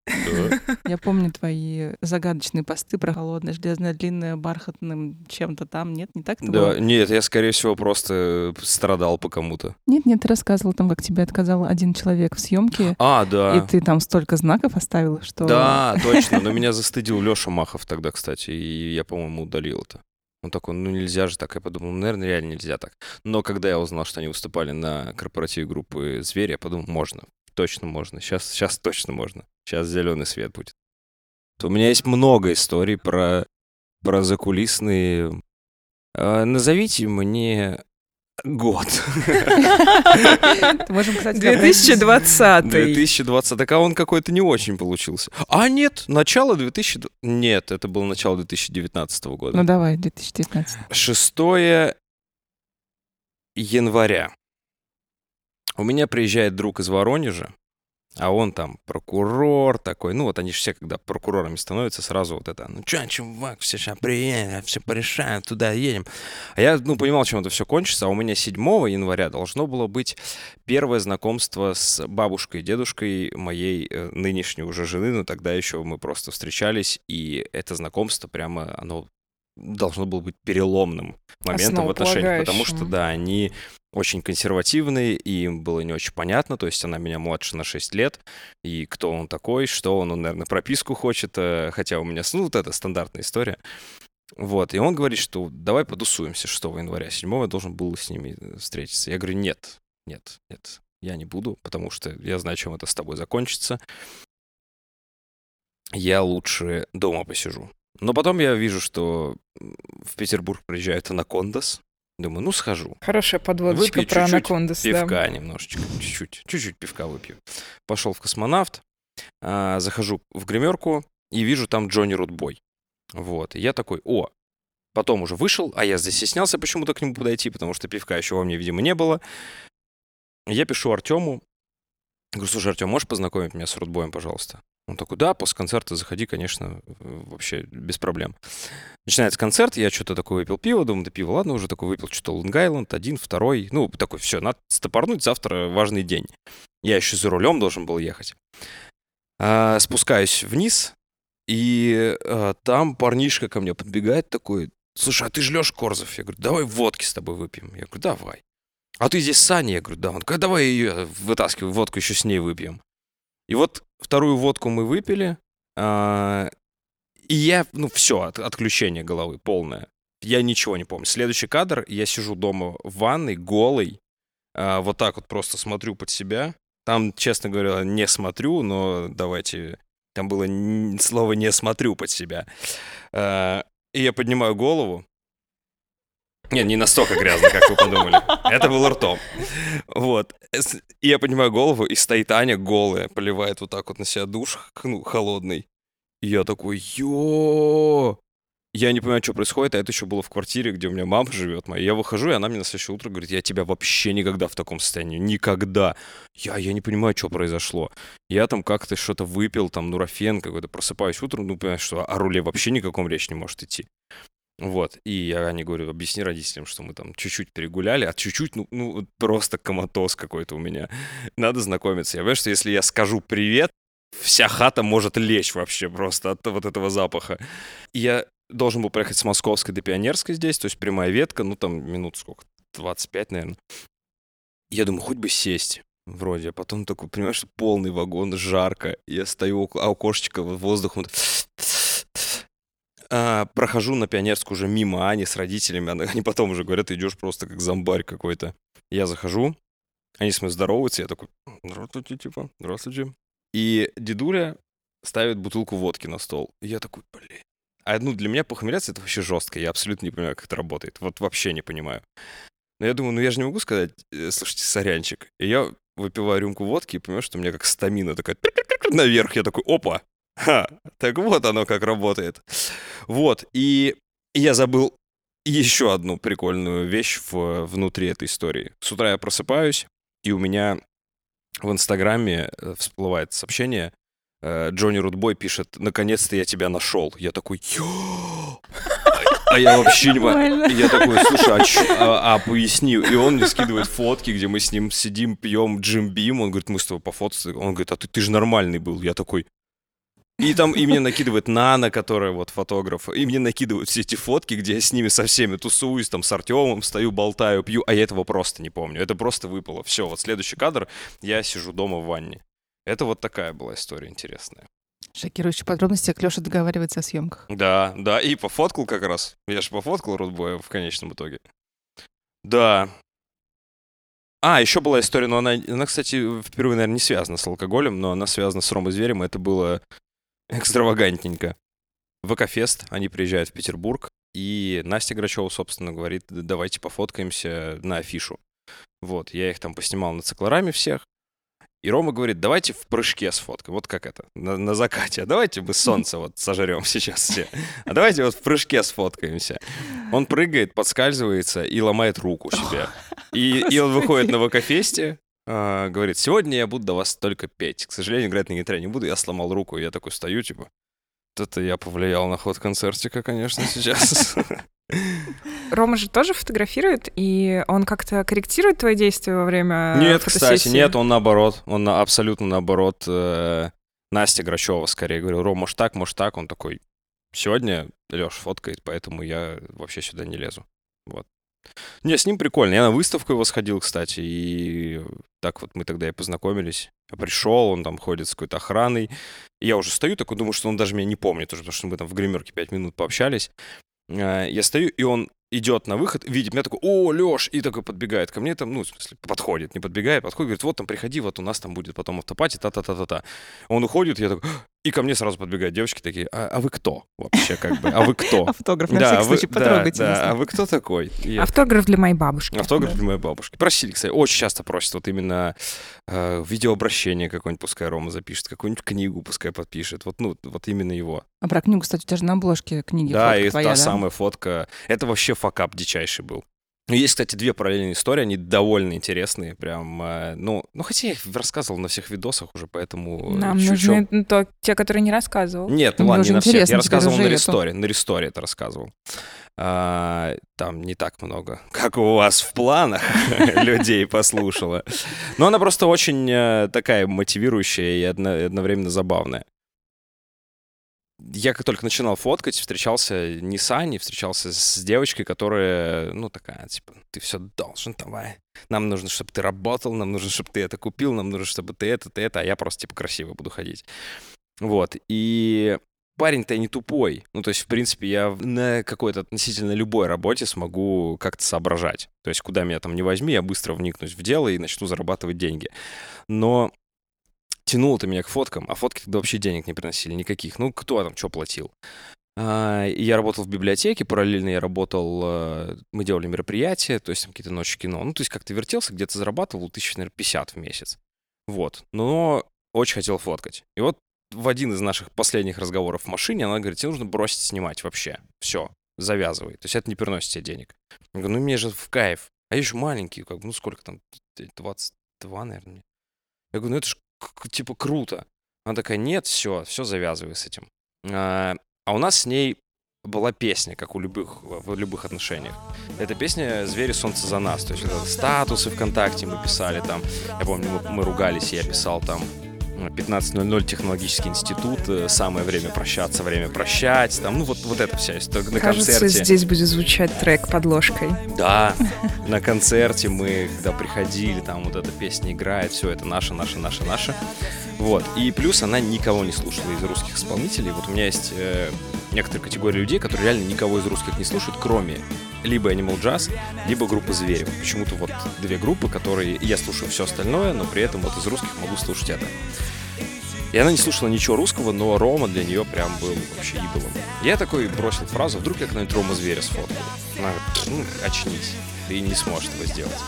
Да. Я помню твои загадочные посты про холодное, железное, длинное, бархатным чем-то там. Нет, не так это Да, было? нет, я, скорее всего, просто страдал по кому-то. Нет, нет, ты рассказывал там, как тебе отказал один человек в съемке, А, да. и ты там столько знаков оставил, что... Да, точно. Но меня застыдил Леша Махов тогда, кстати, и я, по-моему, удалил это. Он такой, ну нельзя же так. Я подумал, ну, наверное, реально нельзя так. Но когда я узнал, что они выступали на корпоративе группы «Зверь», я подумал, можно, точно можно. Сейчас, сейчас точно можно. Сейчас зеленый свет будет. У меня есть много историй про, про закулисные... А, назовите мне год. Можем, кстати, 2020. 2020, так а он какой-то не очень получился. А нет, начало 2000... Нет, это было начало 2019 года. Ну давай, 2019. 6 января. У меня приезжает друг из Воронежа, а он там прокурор такой. Ну вот они же все, когда прокурорами становятся, сразу вот это, ну чё, чувак, все сейчас приедем, все порешаем, туда едем. А я, ну, понимал, чем это все кончится, а у меня 7 января должно было быть первое знакомство с бабушкой и дедушкой моей э, нынешней уже жены, но тогда еще мы просто встречались, и это знакомство прямо, оно должно было быть переломным моментом в отношениях, потому что, да, они очень консервативные, и им было не очень понятно, то есть она меня младше на 6 лет, и кто он такой, что он, он, наверное, прописку хочет, э, хотя у меня, ну, вот это стандартная история. Вот, и он говорит, что давай подусуемся 6 января, 7 я должен был с ними э, встретиться. Я говорю, нет, нет, нет, я не буду, потому что я знаю, чем это с тобой закончится. Я лучше дома посижу. Но потом я вижу, что в Петербург приезжает Анакондас. Думаю, ну схожу. Хорошая подводочка Выпью про чуть-чуть анакондас. да. Пивка немножечко, чуть-чуть, чуть-чуть пивка выпью. Пошел в космонавт, а, захожу в гримерку и вижу там Джонни Рудбой. Вот, и я такой, о, потом уже вышел, а я застеснялся почему-то к нему подойти, потому что пивка еще во мне, видимо, не было. Я пишу Артему, говорю, слушай, Артем, можешь познакомить меня с Рудбоем, пожалуйста? Он такой, да, после концерта заходи, конечно, вообще без проблем. Начинается концерт, я что-то такое выпил пиво, думаю, да пиво, ладно, уже такой выпил что-то Лонг-Айленд, один, второй, ну, такой, все, надо стопорнуть, завтра важный день. Я еще за рулем должен был ехать. А, спускаюсь вниз, и а, там парнишка ко мне подбегает такой, слушай, а ты же Леша Корзов? Я говорю, давай водки с тобой выпьем. Я говорю, давай. А ты здесь Саня? Я говорю, да. Он говорит, давай ее вытаскивай, водку еще с ней выпьем. И вот вторую водку мы выпили, а, и я, ну все, от, отключение головы полное. Я ничего не помню. Следующий кадр, я сижу дома в ванной, голый, а, вот так вот просто смотрю под себя. Там, честно говоря, не смотрю, но давайте... Там было слово «не смотрю под себя». А, и я поднимаю голову. Нет, не настолько грязно, как вы подумали. Это был ртом. Вот. И я поднимаю голову, и стоит Аня голая, поливает вот так вот на себя душ, ну, холодный. И я такой, ё Я не понимаю, что происходит, а это еще было в квартире, где у меня мама живет моя. Я выхожу, и она мне на следующее утро говорит, я тебя вообще никогда в таком состоянии, никогда. Я, я не понимаю, что произошло. Я там как-то что-то выпил, там, нурофен какой-то, просыпаюсь утром, ну, понимаешь, что о руле вообще никаком речь не может идти. Вот, и я не говорю, объясни родителям, что мы там чуть-чуть перегуляли, а чуть-чуть, ну, ну просто коматоз какой-то у меня. Надо знакомиться. Я понимаю, что если я скажу привет, вся хата может лечь вообще просто от вот этого запаха. Я должен был проехать с Московской до Пионерской здесь, то есть прямая ветка, ну там минут сколько, 25, наверное. Я думаю, хоть бы сесть вроде, а потом такой, понимаешь, полный вагон, жарко, я стою около окошечка, вот воздух, вот а, прохожу на Пионерскую уже мимо Ани с родителями, они потом уже говорят, ты идешь просто как зомбарь какой-то. Я захожу, они с мной здороваются, я такой, здравствуйте, типа, здравствуйте. И дедуля ставит бутылку водки на стол. И я такой, блин. А ну, для меня похмеляться это вообще жестко. Я абсолютно не понимаю, как это работает. Вот вообще не понимаю. Но я думаю, ну я же не могу сказать, «Э, слушайте, сорянчик. И я выпиваю рюмку водки и понимаю, что у меня как стамина такая наверх. Я такой, опа, Ха, так вот оно как работает. Вот, и я забыл еще одну прикольную вещь в, внутри этой истории. С утра я просыпаюсь, и у меня в Инстаграме э, всплывает сообщение. э, Джонни Рудбой пишет, наконец-то я тебя нашел. Я такой, «Ё!» а я вообще не понимаю. Я такой, слушай, а, чё- а- а поясни. И он мне скидывает фотки, где мы с ним сидим, пьем Джим Бим. Он говорит, мы с тобой пофотаться. Он говорит, а ты, ты же нормальный был. Я такой, и там и мне накидывает Нана, которая вот фотограф, и мне накидывают все эти фотки, где я с ними со всеми тусуюсь, там с Артемом стою, болтаю, пью, а я этого просто не помню. Это просто выпало. Все, вот следующий кадр, я сижу дома в ванне. Это вот такая была история интересная. Шокирующие подробности, как Леша договаривается о съемках. Да, да, и пофоткал как раз. Я же пофоткал Рудбоя в конечном итоге. Да. А, еще была история, но она, она, кстати, впервые, наверное, не связана с алкоголем, но она связана с Ромой Зверем, это было экстравагантненько. ВК-фест, они приезжают в Петербург, и Настя Грачева, собственно, говорит, «Да давайте пофоткаемся на афишу. Вот, я их там поснимал на циклораме всех, и Рома говорит, давайте в прыжке сфоткаем. Вот как это, на, на закате. А давайте мы солнце вот сожрем сейчас все. А давайте вот в прыжке сфоткаемся. Он прыгает, подскальзывается и ломает руку себе. И, и он выходит на ВК-фесте, а, говорит, сегодня я буду до вас только петь. К сожалению, играть на гитаре не буду. Я сломал руку, и я такой стою, типа, это я повлиял на ход концертика, конечно, сейчас. Рома же тоже фотографирует, и он как-то корректирует твои действия во время Нет, кстати, нет, он наоборот. Он на- абсолютно наоборот. э, Настя Грачева скорее говорил, Ром, может так, может так. Он такой, сегодня Леш фоткает, поэтому я вообще сюда не лезу. Вот. Не, с ним прикольно. Я на выставку его сходил, кстати, и так вот мы тогда и познакомились. Я пришел, он там ходит с какой-то охраной. И я уже стою, такой думаю, что он даже меня не помнит уже, потому что мы там в гримерке пять минут пообщались. А, Я стою, и он идет на выход, видит меня такой, о, Леш, и такой подбегает ко мне, там, ну, в смысле, подходит, не подбегает, подходит, говорит, вот там приходи, вот у нас там будет потом автопати, та-та-та-та-та. Он уходит, я такой, и ко мне сразу подбегают девочки такие, а, а вы кто вообще, как бы, а вы кто? Автограф, на Да, всякий а вы- случай, да, потрогайте. да, а вы кто такой? Я Автограф для моей бабушки. Автограф для моей бабушки. Просили, кстати, очень часто просят. Вот именно э, видеообращение какое-нибудь, пускай Рома запишет, какую-нибудь книгу пускай подпишет. Вот, ну, вот именно его. А про книгу, кстати, у тебя же на обложке книги да, и твоя, та да? самая фотка. Это вообще факап дичайший был. Ну, есть, кстати, две параллельные истории, они довольно интересные, прям, э, ну, ну, хотя я их рассказывал на всех видосах уже, поэтому... Нам чё- нужны то, те, которые не рассказывал. Нет, ну ладно, не на всех. Я рассказывал на ресторе. На ресторе это рассказывал. А, там не так много, как у вас в планах людей послушала. Но она просто очень э, такая мотивирующая и одно- одновременно забавная. Я как только начинал фоткать, встречался не с Аней, встречался с девочкой, которая, ну, такая, типа, ты все должен, давай. Нам нужно, чтобы ты работал, нам нужно, чтобы ты это купил, нам нужно, чтобы ты это, ты это, а я просто, типа, красиво буду ходить. Вот, и парень-то не тупой. Ну, то есть, в принципе, я на какой-то относительно любой работе смогу как-то соображать. То есть, куда меня там не возьми, я быстро вникнусь в дело и начну зарабатывать деньги. Но тянуло-то меня к фоткам, а фотки тогда вообще денег не приносили никаких. Ну, кто там что платил? А, я работал в библиотеке, параллельно я работал, э, мы делали мероприятия, то есть там какие-то ночи кино. Ну, то есть как-то вертелся, где-то зарабатывал тысяч, наверное, 50 в месяц. Вот. Но очень хотел фоткать. И вот в один из наших последних разговоров в машине она говорит, тебе нужно бросить снимать вообще. Все, завязывай. То есть это не приносит тебе денег. Я говорю, ну мне же в кайф. А я еще маленький, как бы, ну сколько там, 22, наверное. Я говорю, ну это ж к- типа круто. Она такая, нет, все, все завязывай с этим. А, а у нас с ней была песня, как у любых, в любых отношениях. Это песня «Звери, солнце за нас». То есть это статусы ВКонтакте мы писали там. Я помню, мы, мы ругались, я писал там 15.00 технологический институт, э, самое время прощаться, время прощать, там, ну вот, вот это вся история. На Кажется, концерте. здесь будет звучать трек подложкой. Да, на концерте мы, когда приходили, там вот эта песня играет, все это наше, наше, наше, наше. Вот. И плюс она никого не слушала из русских исполнителей. Вот у меня есть э, некоторые категории людей, которые реально никого из русских не слушают, кроме либо Animal Jazz, либо группы Зверев. Почему-то вот две группы, которые я слушаю все остальное, но при этом вот из русских могу слушать это. И она не слушала ничего русского, но Рома для нее прям был вообще идолом. Я такой бросил фразу, вдруг я когда-нибудь Рома Зверя сфоткаю. Она говорит, ну, очнись, ты не сможешь этого сделать.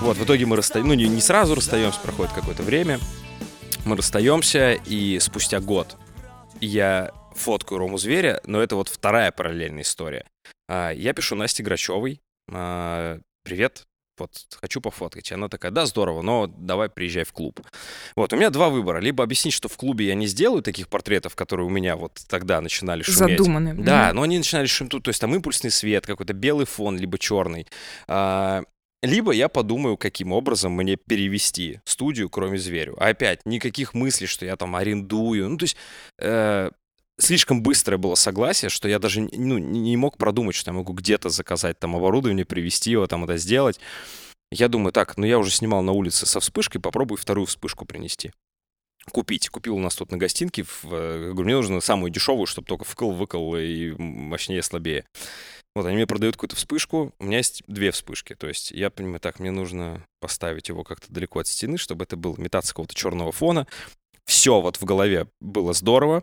Вот, в итоге мы расстаемся, ну, не, не сразу расстаемся, проходит какое-то время. Мы расстаемся, и спустя год я фоткаю Рому Зверя, но это вот вторая параллельная история. А, Я пишу Насте Грачевой, а, привет, вот, хочу пофоткать. И она такая, да, здорово, но давай приезжай в клуб. Вот, у меня два выбора. Либо объяснить, что в клубе я не сделаю таких портретов, которые у меня вот тогда начинали шуметь. Задуманы. Да, Мгм. но они начинали шуметь, то есть там импульсный свет, какой-то белый фон, либо черный. А, либо я подумаю, каким образом мне перевести студию, кроме зверю. А опять, никаких мыслей, что я там арендую. Ну, то есть э, слишком быстрое было согласие, что я даже ну, не мог продумать, что я могу где-то заказать там оборудование, привезти его, там это сделать. Я думаю, так, ну я уже снимал на улице со вспышкой, попробую вторую вспышку принести. Купить. Купил у нас тут на гостинке. В, э, говорю, мне нужно самую дешевую, чтобы только вкл, выкл и мощнее, слабее. Вот они мне продают какую-то вспышку. У меня есть две вспышки. То есть я понимаю, так, мне нужно поставить его как-то далеко от стены, чтобы это была имитация какого-то черного фона. Все вот в голове было здорово.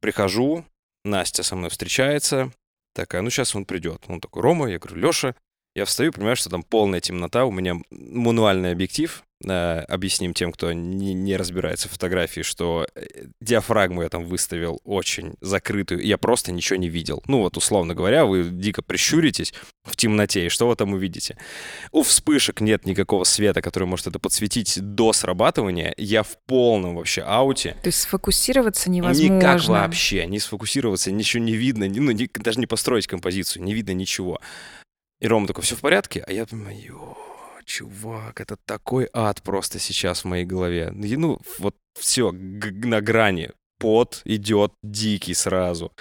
Прихожу, Настя со мной встречается. Такая, ну сейчас он придет. Он такой, Рома, я говорю, Леша. Я встаю, понимаю, что там полная темнота, у меня мануальный объектив. Э, объясним тем, кто не, не разбирается в фотографии, что э, диафрагму я там выставил очень закрытую, я просто ничего не видел. Ну вот, условно говоря, вы дико прищуритесь в темноте, и что вы там увидите? У вспышек нет никакого света, который может это подсветить до срабатывания. Я в полном вообще ауте. То есть сфокусироваться невозможно. Никак вообще, не сфокусироваться, ничего не видно, ну, ни- даже не построить композицию, не видно ничего. И Рома такой, все в порядке? А я думаю, «Ё, чувак, это такой ад просто сейчас в моей голове. И, Ну, вот все, на грани. Пот идет дикий сразу.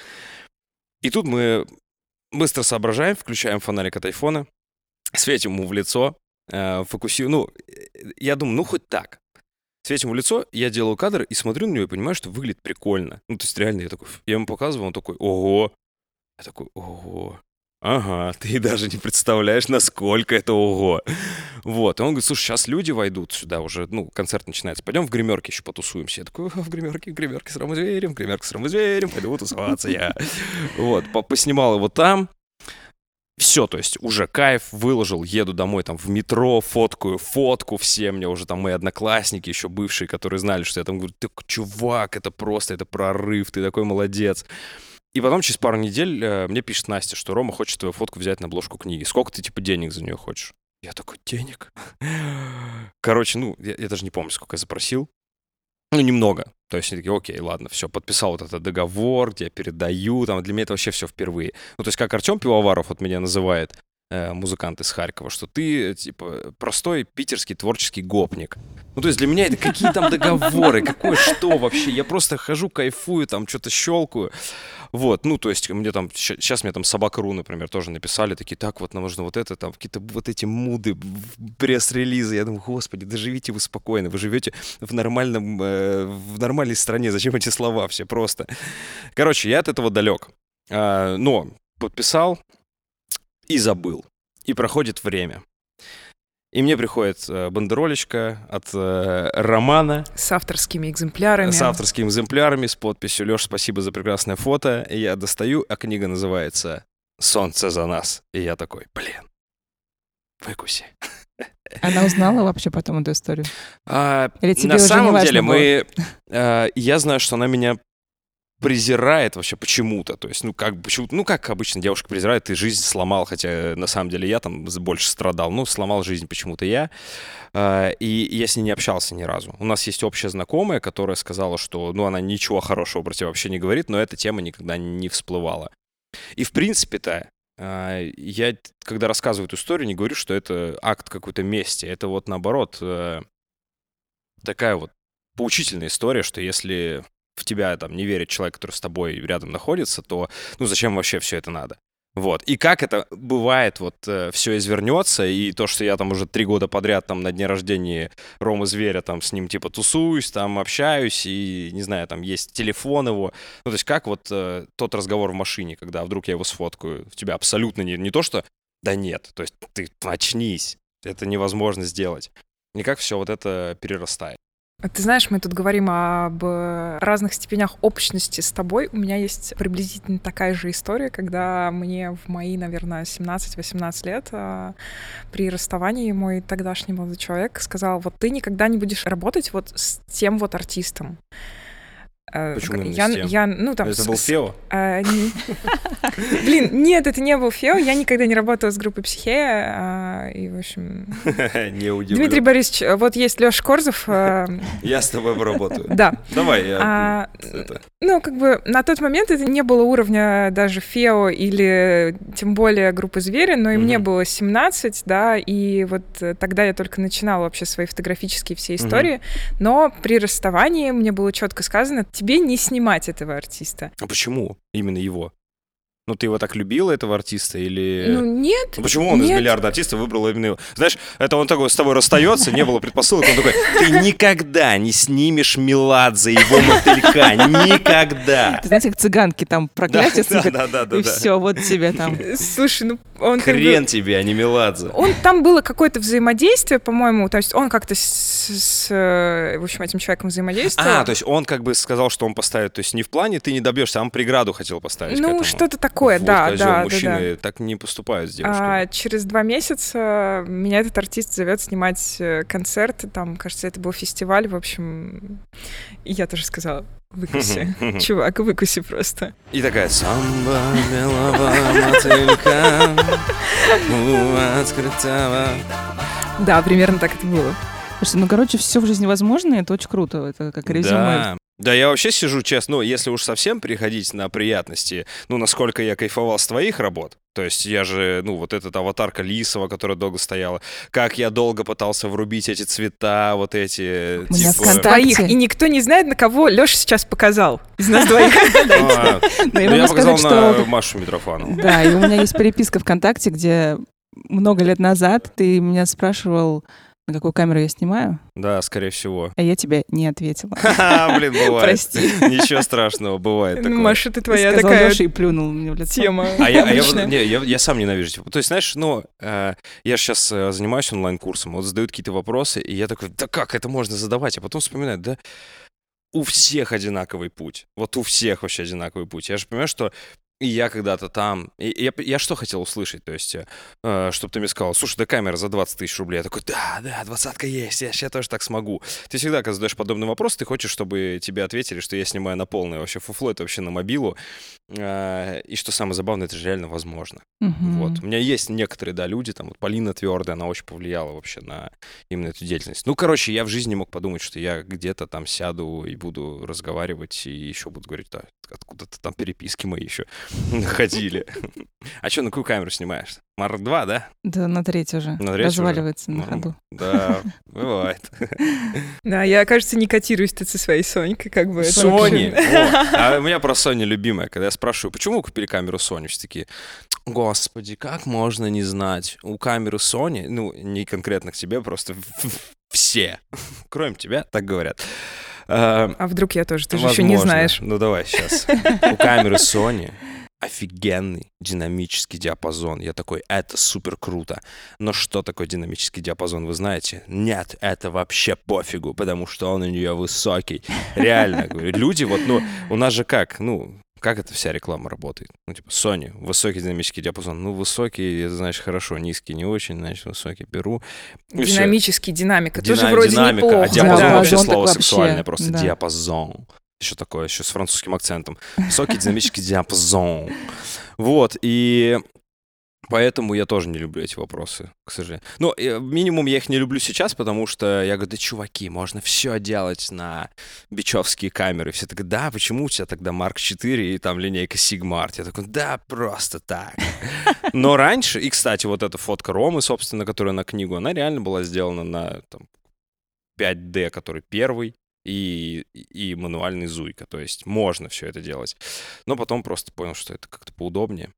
И тут мы быстро соображаем, включаем фонарик от айфона, светим ему в лицо, э, фокусируем. Ну, я думаю, ну, хоть так. Светим в лицо, я делаю кадр и смотрю на него и понимаю, что выглядит прикольно. Ну, то есть реально я такой, я ему показываю, он такой, ого. Я такой, ого. Ага, ты даже не представляешь, насколько это ого. Вот, и он говорит, слушай, сейчас люди войдут сюда уже, ну, концерт начинается, пойдем в гримерке еще потусуемся. Я такой, «О, в гримерке, в гримерке с Ромой Зверем, в гримерке с Ромой Зверем, пойду тусоваться я. Вот, по- поснимал его там, все, то есть уже кайф, выложил, еду домой там в метро, фоткаю фотку все, мне уже там мои одноклассники еще бывшие, которые знали, что я там говорю, ты чувак, это просто, это прорыв, ты такой молодец. И потом через пару недель э, мне пишет Настя, что Рома хочет твою фотку взять на обложку книги. Сколько ты, типа, денег за нее хочешь? Я такой, денег? Короче, ну, я, я даже не помню, сколько я запросил. Ну, немного. То есть они такие, окей, ладно, все, подписал вот этот договор, я передаю, там, для меня это вообще все впервые. Ну, то есть как Артем Пивоваров вот меня называет, музыкант из Харькова, что ты, типа, простой питерский творческий гопник. Ну, то есть для меня это какие там договоры, какое что вообще. Я просто хожу, кайфую, там, что-то щелкаю. Вот, ну, то есть мне там, сейчас мне там Собака.ру, например, тоже написали, такие, так, вот нам нужно вот это, там, какие-то вот эти муды, пресс-релизы. Я думаю, господи, да живите вы спокойно, вы живете в нормальном, э, в нормальной стране, зачем эти слова все просто? Короче, я от этого далек. А, но подписал и забыл. И проходит время. И мне приходит э, бандеролечка от э, Романа С авторскими экземплярами. с авторскими экземплярами, с подписью «Леш, спасибо за прекрасное фото». И я достаю, а книга называется «Солнце за нас». И я такой, блин, выкуси. Она узнала вообще потом эту историю? А, Или тебе на самом деле мы... э, я знаю, что она меня презирает вообще почему-то. То есть, ну, как, почему ну, как обычно девушка презирает, ты жизнь сломал, хотя э, на самом деле я там больше страдал. Ну, сломал жизнь почему-то я. Э, И я с ней не общался ни разу. У нас есть общая знакомая, которая сказала, что, ну, она ничего хорошего про тебя вообще не говорит, но эта тема никогда не всплывала. И, в принципе-то, э, я, когда рассказываю эту историю, не говорю, что это акт какой-то мести. Это вот, наоборот, э, такая вот поучительная история, что если в тебя там не верит человек, который с тобой рядом находится, то ну зачем вообще все это надо? Вот. И как это бывает, вот все извернется, и то, что я там уже три года подряд там на дне рождения Ромы Зверя там с ним типа тусуюсь, там общаюсь, и, не знаю, там есть телефон его. Ну, то есть как вот э, тот разговор в машине, когда вдруг я его сфоткаю, в тебя абсолютно не, не то, что да нет, то есть ты очнись, это невозможно сделать. И как все вот это перерастает. А Ты знаешь, мы тут говорим об э, разных степенях общности с тобой. У меня есть приблизительно такая же история, когда мне в мои, наверное, 17-18 лет э, при расставании мой тогдашний молодой человек сказал, вот ты никогда не будешь работать вот с тем вот артистом. Э, Почему я, я, ну, там, это с- был Фео? а, не- Блин, нет, это не был Фео. Я никогда не работала с группой Психея. а, И, в общем... Не удивлен. Дмитрий Борисович, э, вот есть Леша Корзов. э, Я с тобой поработаю. Да. Давай, я... А, это- Ну, как бы на тот момент это не было уровня даже Фео или тем более группы Звери, но и мне было 17, да, и вот э, тогда я только начинала вообще свои фотографические все истории, но при расставании мне было четко сказано, тебе не снимать этого артиста. А почему именно его? Ну, ты его так любила, этого артиста, или... Ну, нет. Ну, почему он из нет. миллиарда артистов выбрал именно его? Знаешь, это он такой с тобой расстается, не было предпосылок, он такой, ты никогда не снимешь Меладзе его мотылька, никогда. Ты знаете, как цыганки там проклятие Да, сыпят, да, да, да, и да. все, вот тебе там. Слушай, ну он как бы- Хрен тебе, а не Меладзе. Он там было какое-то взаимодействие, по-моему, то есть он как-то с, с, э, в общем, этим человеком взаимодействовал. А, то есть он как бы сказал, что он поставит, то есть не в плане ты не добьешься, а он преграду хотел поставить ну, что-то такое, Вот, да, да, да, мужчины да. так не поступают с девушками. А через два месяца меня этот артист зовет снимать э, концерт. Там, кажется, это был фестиваль. В общем, и я тоже сказала, выкуси. Чувак, выкуси просто. И такая самба белого мотылька у открытого. Да, примерно так это было. Слушай, ну, короче, все в жизни возможно, и это очень круто. Это как резюме. Да. Да, я вообще сижу честно, ну, если уж совсем переходить на приятности, ну, насколько я кайфовал с твоих работ, то есть я же, ну, вот эта аватарка Лисова, которая долго стояла, как я долго пытался врубить эти цвета, вот эти, У меня типа... Твоих. И никто не знает, на кого Леша сейчас показал из нас двоих. А, я ну, я показал на что... Машу Митрофанову. Да, и у меня есть переписка ВКонтакте, где много лет назад ты меня спрашивал, на какую камеру я снимаю, Да, скорее всего. а я тебе не ответила. Ха-ха, Блин, бывает. Прости. Ничего страшного, бывает Ну, такое. Маша, ты твоя такая и плюнул мне в лицо. тема. А я, а не, я, я сам ненавижу. Типа. То есть, знаешь, ну, э, я сейчас занимаюсь онлайн-курсом, вот задают какие-то вопросы, и я такой, да как это можно задавать? А потом вспоминаю, да у всех одинаковый путь. Вот у всех вообще одинаковый путь. Я же понимаю, что и я когда-то там... И я, я что хотел услышать? То есть, э, чтобы ты мне сказал, слушай, да камера за 20 тысяч рублей. Я такой, да, да, двадцатка есть, я сейчас тоже так смогу. Ты всегда, когда задаешь подобный вопрос, ты хочешь, чтобы тебе ответили, что я снимаю на полное вообще фуфло, это вообще на мобилу. А, И что самое забавное, это же реально возможно. Мгм. Вот. У меня есть некоторые, да, люди, там, вот Полина Твердая, она очень повлияла вообще на именно эту деятельность. Ну, короче, я в жизни не мог подумать, что я где-то там сяду и буду разговаривать, и еще буду говорить, да, откуда-то там переписки мои еще находили. А что, на какую камеру снимаешь? Марк 2, да? Да, на треть уже. На треть уже? Разваливается на Ну, ходу. Да, бывает. Да, я, кажется, не котируюсь тут со своей Сонькой, как бы. это Sony. вообще- О, А у меня про Sony любимая. Когда я спрашиваю, почему вы купили камеру Sony, все такие, господи, как можно не знать? У камеры Sony, ну, не конкретно к тебе, просто все, кроме тебя, так говорят. А, А вдруг я тоже, ты же еще не знаешь. Ну, давай сейчас. У камеры Sony офигенный динамический диапазон. Я такой, это супер круто. Но что такое динамический диапазон, вы знаете? Нет, это вообще пофигу, потому что он у нее высокий. Реально, говорю, люди вот, ну, у нас же как, ну, как это вся реклама работает? Ну, типа, Sony, высокий динамический диапазон. Ну, высокий, это значит хорошо, низкий не очень, значит, высокий беру. И. Динамический динамика. Тоже Дина- вроде динамика, неплохо. А диапазон Да. вообще Диапазон слово вообще, сексуальное, просто да. диапазон. Еще такое, еще с французским акцентом. Высокий динамический диапазон. Вот, и поэтому я тоже не люблю эти вопросы, к сожалению. Ну, э, минимум я их не люблю сейчас, потому что я говорю, да, чуваки, можно все делать на бичевские камеры. Все так, да, почему у тебя тогда Марк 4 и там линейка Sigma Art? Я такой, да, просто так. Но раньше, и, кстати, вот эта фотка Ромы, собственно, которая на книгу, она реально была сделана на там, 5D, который первый, и, и мануальный зуйка. То есть можно все это делать. Но потом просто понял, что это как-то поудобнее.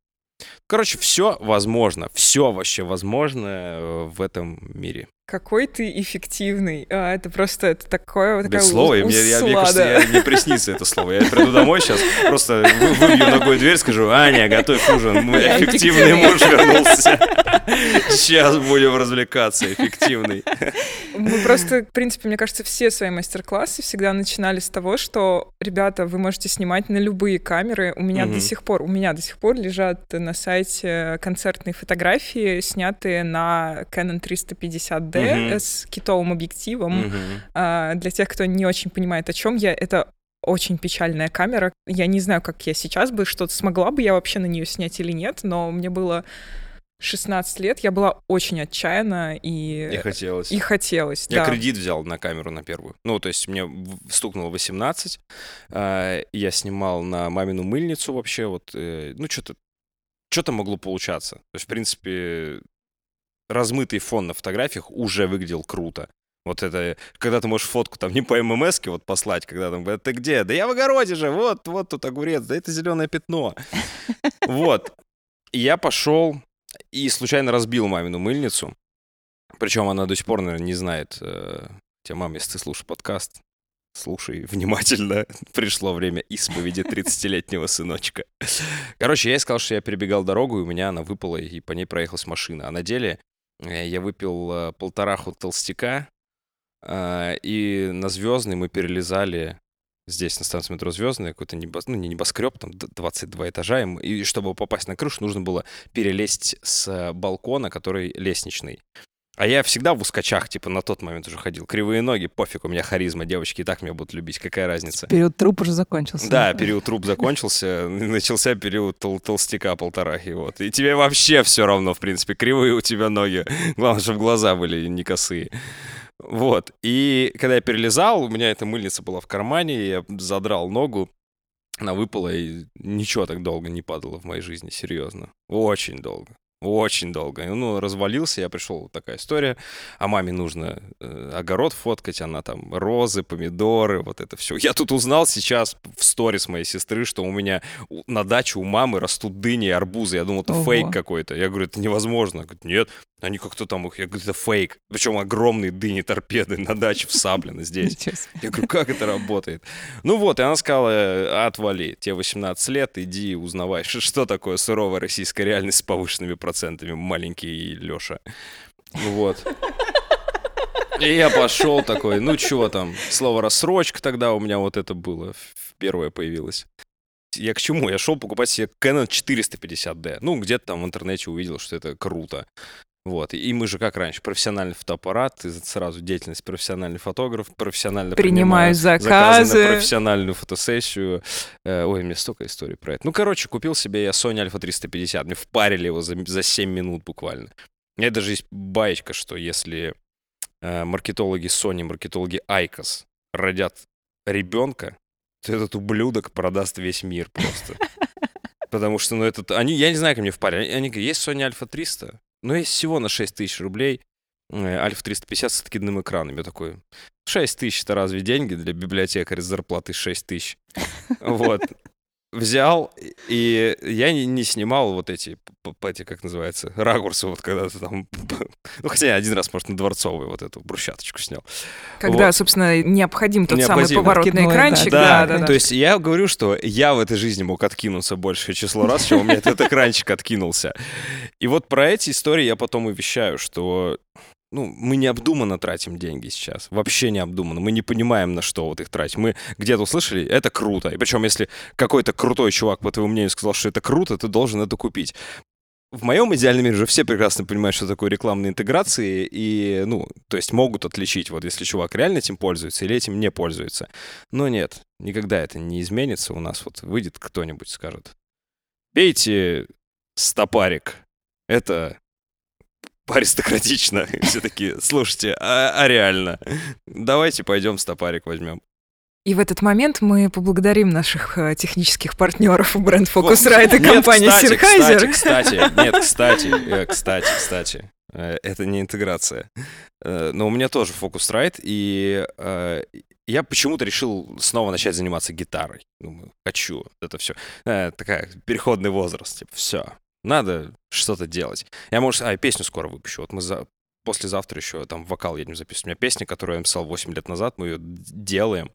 Короче, все возможно. Все вообще возможно э, в этом мире. Какой ты эффективный. А, это просто это такое вот такая Без слова, мне, я, мне кажется, я, мне приснится это слово. Я приду домой сейчас, просто вы- выбью ногой дверь, скажу, Аня, готовь ужин, мой эффективный муж вернулся. Сейчас будем развлекаться, эффективный. Мы просто, в принципе, мне кажется, все свои мастер-классы всегда начинали с того, что, ребята, вы можете снимать на любые камеры. У меня Мгм. до сих пор, у меня до сих пор лежат на сайте концертные фотографии, снятые на Canon 350D Мгм. с китовым объективом. Мгм. А, для тех, кто не очень понимает, о чем я, это очень печальная камера. Я не знаю, как я сейчас бы что-то смогла бы я вообще на нее снять или нет, но мне было 16 лет, я была очень отчаянна и, И хотелось. и хотелось. Я да. кредит взял на камеру на первую. Ну, то есть мне стукнуло 18. а, Я снимал на мамину мыльницу вообще. Вот, э, ну, что-то что-то могло получаться. То есть, в принципе, размытый фон на фотографиях уже выглядел круто. Вот это, когда ты можешь фотку там не по ММС вот послать, когда там, это где? Да я в огороде же, вот, вот тут огурец, да это зеленое пятно. Вот. И я пошел и случайно разбил мамину мыльницу. Причем она до сих пор, наверное, не знает. э, Тебе, мам, если ты слушаешь подкаст, слушай внимательно. Пришло время исповеди 30-летнего сыночка. Короче, я ей сказал, что я перебегал дорогу, и у меня она выпала, и по ней проехалась машина. А на деле я выпил э, полтораху толстяка, э, и на Звездный мы перелезали здесь, на станции метро Звездная, какой-то небо... ну, не небоскреб, там д- 22 этажа, и и чтобы попасть на крышу, нужно было перелезть с э, балкона, который лестничный. А я всегда в ускачах, типа, на тот момент уже ходил. Кривые ноги, пофиг, у меня харизма, девочки и так меня будут любить, какая разница. Период труп уже закончился. Да, период труп закончился, начался период тол- толстяка полторахи, вот. И тебе вообще все равно, в принципе, кривые у тебя ноги. Главное, чтобы глаза были не косые. Вот. И когда я перелезал, у меня эта мыльница была в кармане, я задрал ногу, она выпала, и ничего так долго не падало в моей жизни, серьезно. Очень долго. Очень долго. Ну, развалился, я пришел, такая история. А маме нужно э, огород фоткать, она там розы, помидоры, вот это все. Я тут узнал сейчас в сторис моей сестры, что у меня на даче у мамы растут дыни и арбузы. Я думал, это Ого. фейк какой-то. Я говорю, это невозможно. Говорит, нет, они как-то там их... Я говорю, это фейк. Причем огромные дыни торпеды на даче в Саблино здесь. Я говорю, как это работает? Ну вот, и она сказала, «Э, отвали, тебе 18 лет, иди узнавай, что такое суровая российская реальность с повышенными процентами, маленький Леша. Вот. И я пошел такой, ну чего там, слово рассрочка тогда у меня вот это было, первое появилось. Я к чему? Я шел покупать себе Canon 450D. Ну, где-то там в интернете увидел, что это круто. Вот. И мы же как раньше, профессиональный фотоаппарат, и сразу деятельность профессиональный фотограф, профессионально Принимаю принимаю заказы. на профессиональную фотосессию. Э, Ой, мне столько историй про это. Ну, короче, купил себе я Sony Alpha 350. Мне впарили его за, за 7 минут буквально. У меня даже есть баечка, что если э, маркетологи Sony, маркетологи IQOS родят ребенка, то этот ублюдок продаст весь мир просто. Потому что, ну, этот... Они, я не знаю, как мне впарили. Они говорят, есть Sony Alpha 300, но есть всего на 6 тысяч рублей. Альфа 350 с откидным экраном. Я такой, 6 тысяч это разве деньги для библиотекаря с зарплаты 6 тысяч? Вот. Взял, и я не, не снимал вот эти, эти, как называется, ракурсы, вот когда ты там... Ну, хотя я один раз, может, на Дворцовой вот эту брусчаточку снял. Когда, Вот. собственно, необходим тот самый Необходимо. поворотный Откидной, экранчик. Да, Да, да, да. то есть я говорю, что я в этой жизни мог откинуться большее число раз, чем у меня этот экранчик откинулся. И вот про эти истории я потом и вещаю, что ну, мы необдуманно тратим деньги сейчас. Вообще необдуманно. Мы не понимаем, на что вот их тратить. Мы где-то услышали, это круто. И причем, если какой-то крутой чувак, по твоему мнению, сказал, что это круто, ты должен это купить. В моем идеальном мире уже все прекрасно понимают, что такое рекламные интеграции, и, ну, то есть могут отличить, вот если чувак реально этим пользуется или этим не пользуется. Но нет, никогда это не изменится. У нас вот выйдет кто-нибудь, скажет, пейте стопарик. Это аристократично. И Все такие, слушайте, а, а реально? Давайте пойдем стопарик возьмем. И в этот момент мы поблагодарим наших э, технических партнеров бренд. Focusrite и компании Sennheiser. Кстати, кстати, нет, кстати, э, кстати, кстати, э, это не интеграция. Но у меня тоже Focusrite, и я почему-то решил снова начать заниматься гитарой. Думаю, хочу это все. Такая переходный возраст, типа, все, надо что-то делать. Я, может, а, песню скоро выпущу. Вот мы за, послезавтра еще там вокал едем записывать. У меня песня, которую я написал 8 лет назад, мы ее делаем.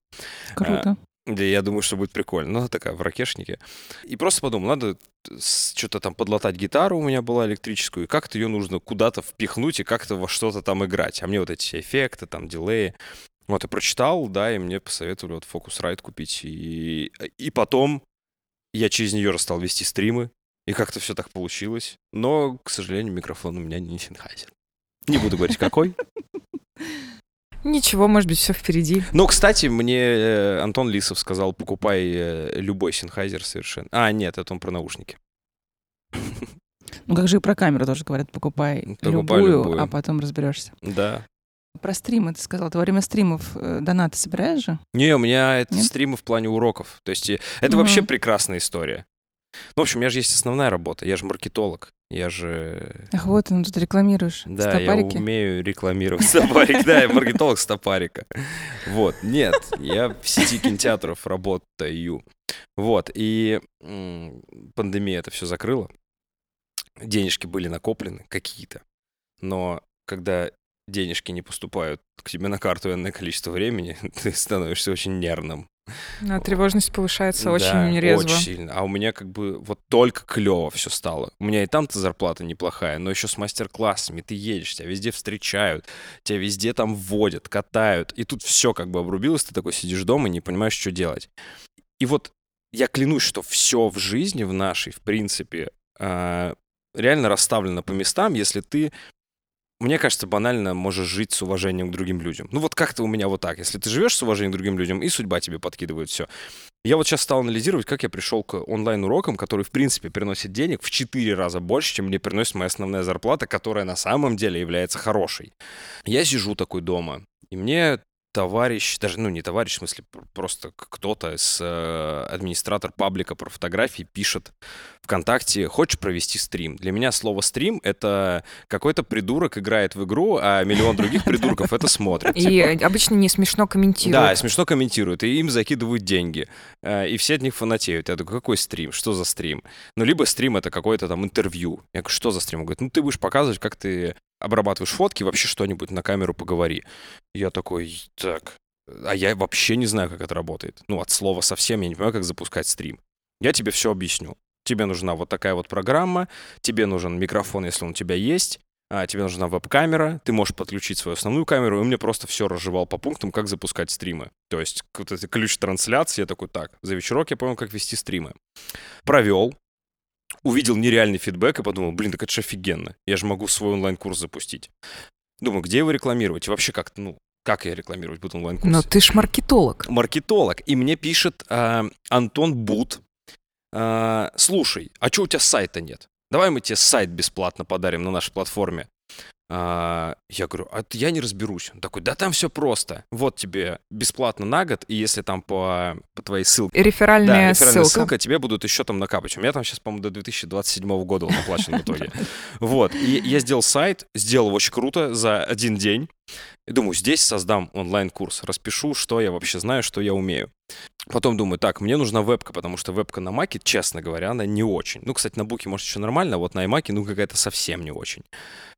Круто. Да, я думаю, что будет прикольно. Ну, такая в ракешнике. И просто подумал, надо что-то там подлатать гитару у меня была электрическую, и как-то ее нужно куда-то впихнуть и как-то во что-то там играть. А мне вот эти эффекты, там, дилеи. Вот, и прочитал, да, и мне посоветовали вот Focusrite купить. И, и потом я через нее стал вести стримы, и как-то все так получилось. Но, к сожалению, микрофон у меня не Sennheiser. Не буду говорить, какой. Ничего, может быть, все впереди. Но, кстати, мне э, Антон Лисов сказал, покупай э, любой Sennheiser совершенно. А, нет, это он про наушники. Ну как же и про камеру тоже говорят, покупай, Покупай любую, любую. а потом разберешься. Да. Про стримы ты сказал. Ты во время стримов э, донаты собираешь же? Не, у меня это Нет? стримы в плане уроков. То есть это Мгм. вообще прекрасная история. Ну, в общем, у меня же есть основная работа. Я же маркетолог. Я же... Ах, вот ну, тут рекламируешь Да, я стопарики. умею рекламировать стопарик. Да, я маркетолог стопарика. Вот, нет, я в сети кинотеатров работаю. Вот, и пандемия это все закрыла. Денежки были накоплены какие-то. Но когда денежки не поступают к тебе на карту энное количество времени, ты становишься очень нервным. А тревожность повышается Да, очень резво. очень сильно. А у меня как бы вот только клево все стало. У меня и там-то зарплата неплохая, но еще с мастер-классами ты едешь, тебя везде встречают, тебя везде там вводят, катают. И тут все как бы обрубилось, ты такой сидишь дома и не понимаешь, что делать. И вот я клянусь, что все в жизни, в нашей, в принципе, а, реально расставлено по местам, если ты мне кажется, банально можешь жить с уважением к другим людям. Ну вот как-то у меня вот так. Если ты живешь с уважением к другим людям, и судьба тебе подкидывает все. Я вот сейчас стал анализировать, как я пришел к онлайн-урокам, которые, в принципе, приносят денег в 4 раза больше, чем мне приносит моя основная зарплата, которая на самом деле является хорошей. Я сижу такой дома, и мне товарищ, даже, ну, не товарищ, в смысле, пр- просто кто-то с э, администратор паблика про фотографии пишет ВКонтакте, хочешь провести стрим? Для меня слово стрим — это какой-то придурок играет в игру, а миллион других придурков это смотрят. И э, обычно не смешно комментируют. Да, смешно комментируют, и им закидывают деньги. Э, И все от них фанатеют. Я такой, какой стрим? Что за стрим? Ну, либо стрим — это какое-то там интервью. Я говорю, что за стрим? Он говорит, ну, ты будешь показывать, как ты обрабатываешь фотки, вообще что-нибудь на камеру поговори. Я такой, так, а я вообще не знаю, как это работает. Ну, от слова совсем я не понимаю, как запускать стрим. Я тебе все объясню. Тебе нужна вот такая вот программа, тебе нужен микрофон, если он у тебя есть, а, тебе нужна веб-камера, ты можешь подключить свою основную камеру, и мне просто все разжевал по пунктам, как запускать стримы. То есть вот этот ключ трансляции, я такой, так, за вечерок я понял, как вести стримы. Провел. Увидел нереальный фидбэк и подумал, блин, так это же офигенно. Я же могу свой онлайн-курс запустить. Думаю, где его рекламировать? И вообще как, ну, как я рекламировать буду онлайн-курс? Но ты ж маркетолог. маркетолог. И мне пишет а, Антон Бут. а, Слушай, а что у тебя сайта нет? Давай мы тебе сайт бесплатно подарим на нашей платформе. А, я говорю, а я не разберусь. Он такой, да там все просто. Вот тебе бесплатно на год, и если там по, по твоей ссылке Реферальная да, реферальная ссылка. ссылка, тебе будут еще там накапать. У меня там сейчас, по-моему, до 2027 года он оплачен в итоге. Вот. И я сделал сайт, сделал очень круто за один день. И думаю, здесь создам онлайн-курс, распишу, что я вообще знаю, что я умею. Потом думаю, так, мне нужна вебка, потому что вебка на маке, честно говоря, она не очень. Ну, кстати, на буке, может, еще нормально, а вот на iMac, ну, какая-то совсем не очень.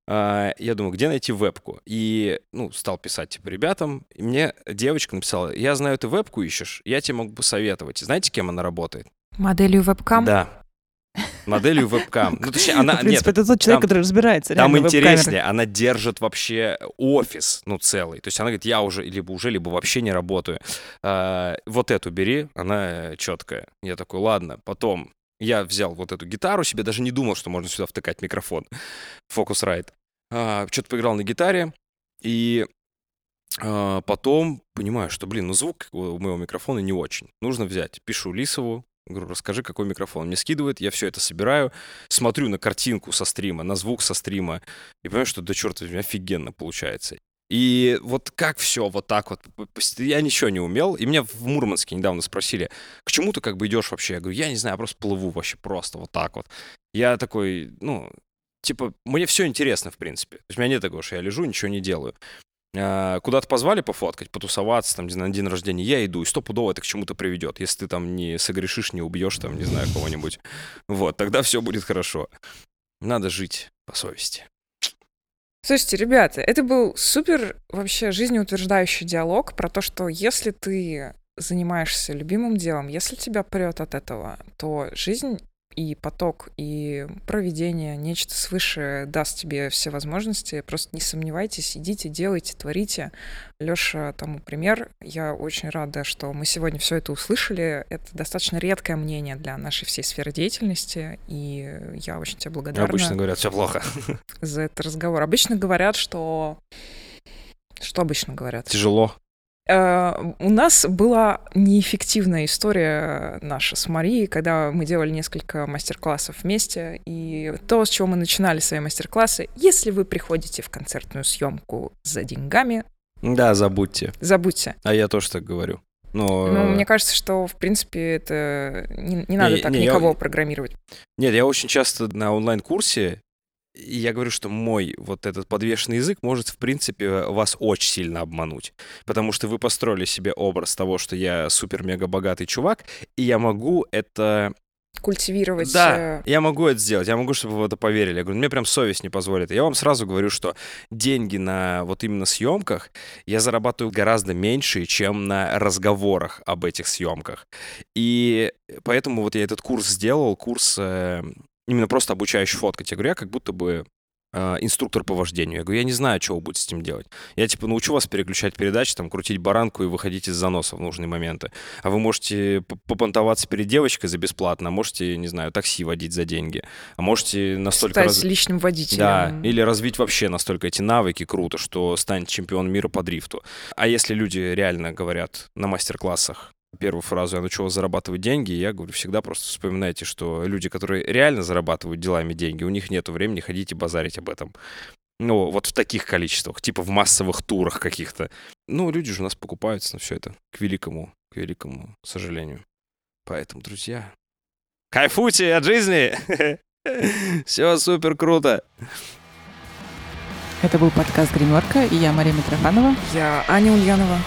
А, Я думаю, где найти вебку? И, ну, стал писать, типа, ребятам. И мне девочка написала, я знаю, ты вебку ищешь, я тебе мог бы советовать. Знаете, кем она работает? Моделью вебкам. Да. Моделью вебкам. Ну, точнее, она... в принципе, нет, это тот человек, там- который разбирается. там интереснее, она держит вообще офис, ну, целый. То есть она говорит, я уже либо уже, либо вообще не работаю. А, вот эту бери, она четкая. Я такой, ладно, потом я взял вот эту гитару себе, даже не думал, что можно сюда втыкать микрофон. Focusrite. А, что-то поиграл на гитаре, и а, потом понимаю, что, блин, ну звук у моего микрофона не очень. Нужно взять. Пишу Лисову, говорю, расскажи, какой микрофон. Он Мне скидывает, я все это собираю, смотрю на картинку со стрима, на звук со стрима, и понимаю, что, да черт возьми, офигенно получается. И вот как все вот так вот, я ничего не умел, и меня в Мурманске недавно спросили, к чему ты как бы идешь вообще? Я говорю, я не знаю, я просто плыву вообще просто вот так вот. Я такой, ну, типа, мне все интересно, в принципе. То есть у меня нет такого, что я лежу, ничего не делаю. А, Куда-то позвали пофоткать, потусоваться, там, на день рождения, я иду, и стопудово это к чему-то приведет. Если ты там не согрешишь, не убьешь, там, не знаю, кого-нибудь. Вот, тогда все будет хорошо. Надо жить по совести. Слушайте, ребята, это был супер вообще жизнеутверждающий диалог про то, что если ты занимаешься любимым делом, если тебя прет от этого, то жизнь и поток, и проведение, нечто свыше даст тебе все возможности. Просто не сомневайтесь, идите, делайте, творите. Леша тому пример. Я очень рада, что мы сегодня все это услышали. Это достаточно редкое мнение для нашей всей сферы деятельности, и я очень тебе благодарна Обычно говорят, все плохо. за этот разговор. Обычно говорят, что... Что обычно говорят? Тяжело. Э, У нас была неэффективная история наша с Марией, когда мы делали несколько мастер-классов вместе. И то, с чего мы начинали свои мастер-классы, если вы приходите в концертную съемку за деньгами, Да, забудьте. забудьте. А я тоже так говорю. Но... Ну, мне кажется, что, в принципе, это не, не надо Не, так не, я- никого программировать. Нет, я очень часто на онлайн-курсе, и я говорю, что мой вот этот подвешенный язык может, в принципе, вас очень сильно обмануть. Потому что вы построили себе образ того, что я супер-мега-богатый чувак, и я могу это... Культивировать... Да, э, я могу это сделать, я могу, чтобы вы в это поверили. Я говорю, мне прям совесть не позволит. Я вам сразу говорю, что деньги на вот именно съемках я зарабатываю гораздо меньше, чем на разговорах об этих съемках. И поэтому вот я этот курс сделал, курс э, именно просто обучающий фоткать. Я говорю, я как будто бы э, инструктор по вождению. Я говорю, я не знаю, что вы будете с этим делать. Я типа научу вас переключать передачи, там, крутить баранку и выходить из заноса в нужные моменты. А вы можете попонтоваться перед девочкой за бесплатно, а можете, не знаю, такси водить за деньги. А можете настолько... стать раз- личным водителем. Да, или развить вообще настолько эти навыки круто, что станет чемпион мира по дрифту. А если люди реально говорят на мастер-классах первую фразу «я научу вас зарабатывать деньги», я говорю, всегда просто вспоминайте, что люди, которые реально зарабатывают делами деньги, у них нет времени ходить и базарить об этом. Ну, вот в таких количествах, типа в массовых турах каких-то. Ну, люди же у нас покупаются на все это, к великому, к великому сожалению. Поэтому, друзья, кайфуйте от жизни! Все супер круто! Это был подкаст «Гримерка», и я Мария Митрофанова. Я Аня Ульянова.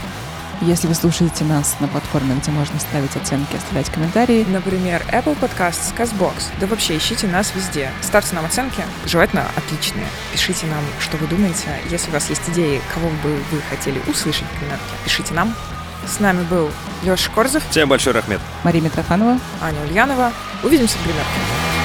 Если вы слушаете нас на платформе, где можно ставить оценки, оставлять комментарии, Например, Apple Podcasts, CastBox. Да вообще, ищите нас везде. Ставьте нам оценки, желательно отличные. Пишите нам, что вы думаете. Если у вас есть идеи, кого бы вы хотели услышать в гримерке, пишите нам. С нами был Леша Корзов, Всем большой рахмет! Мария Митрофанова. Аня Ульянова. Увидимся в гримерке.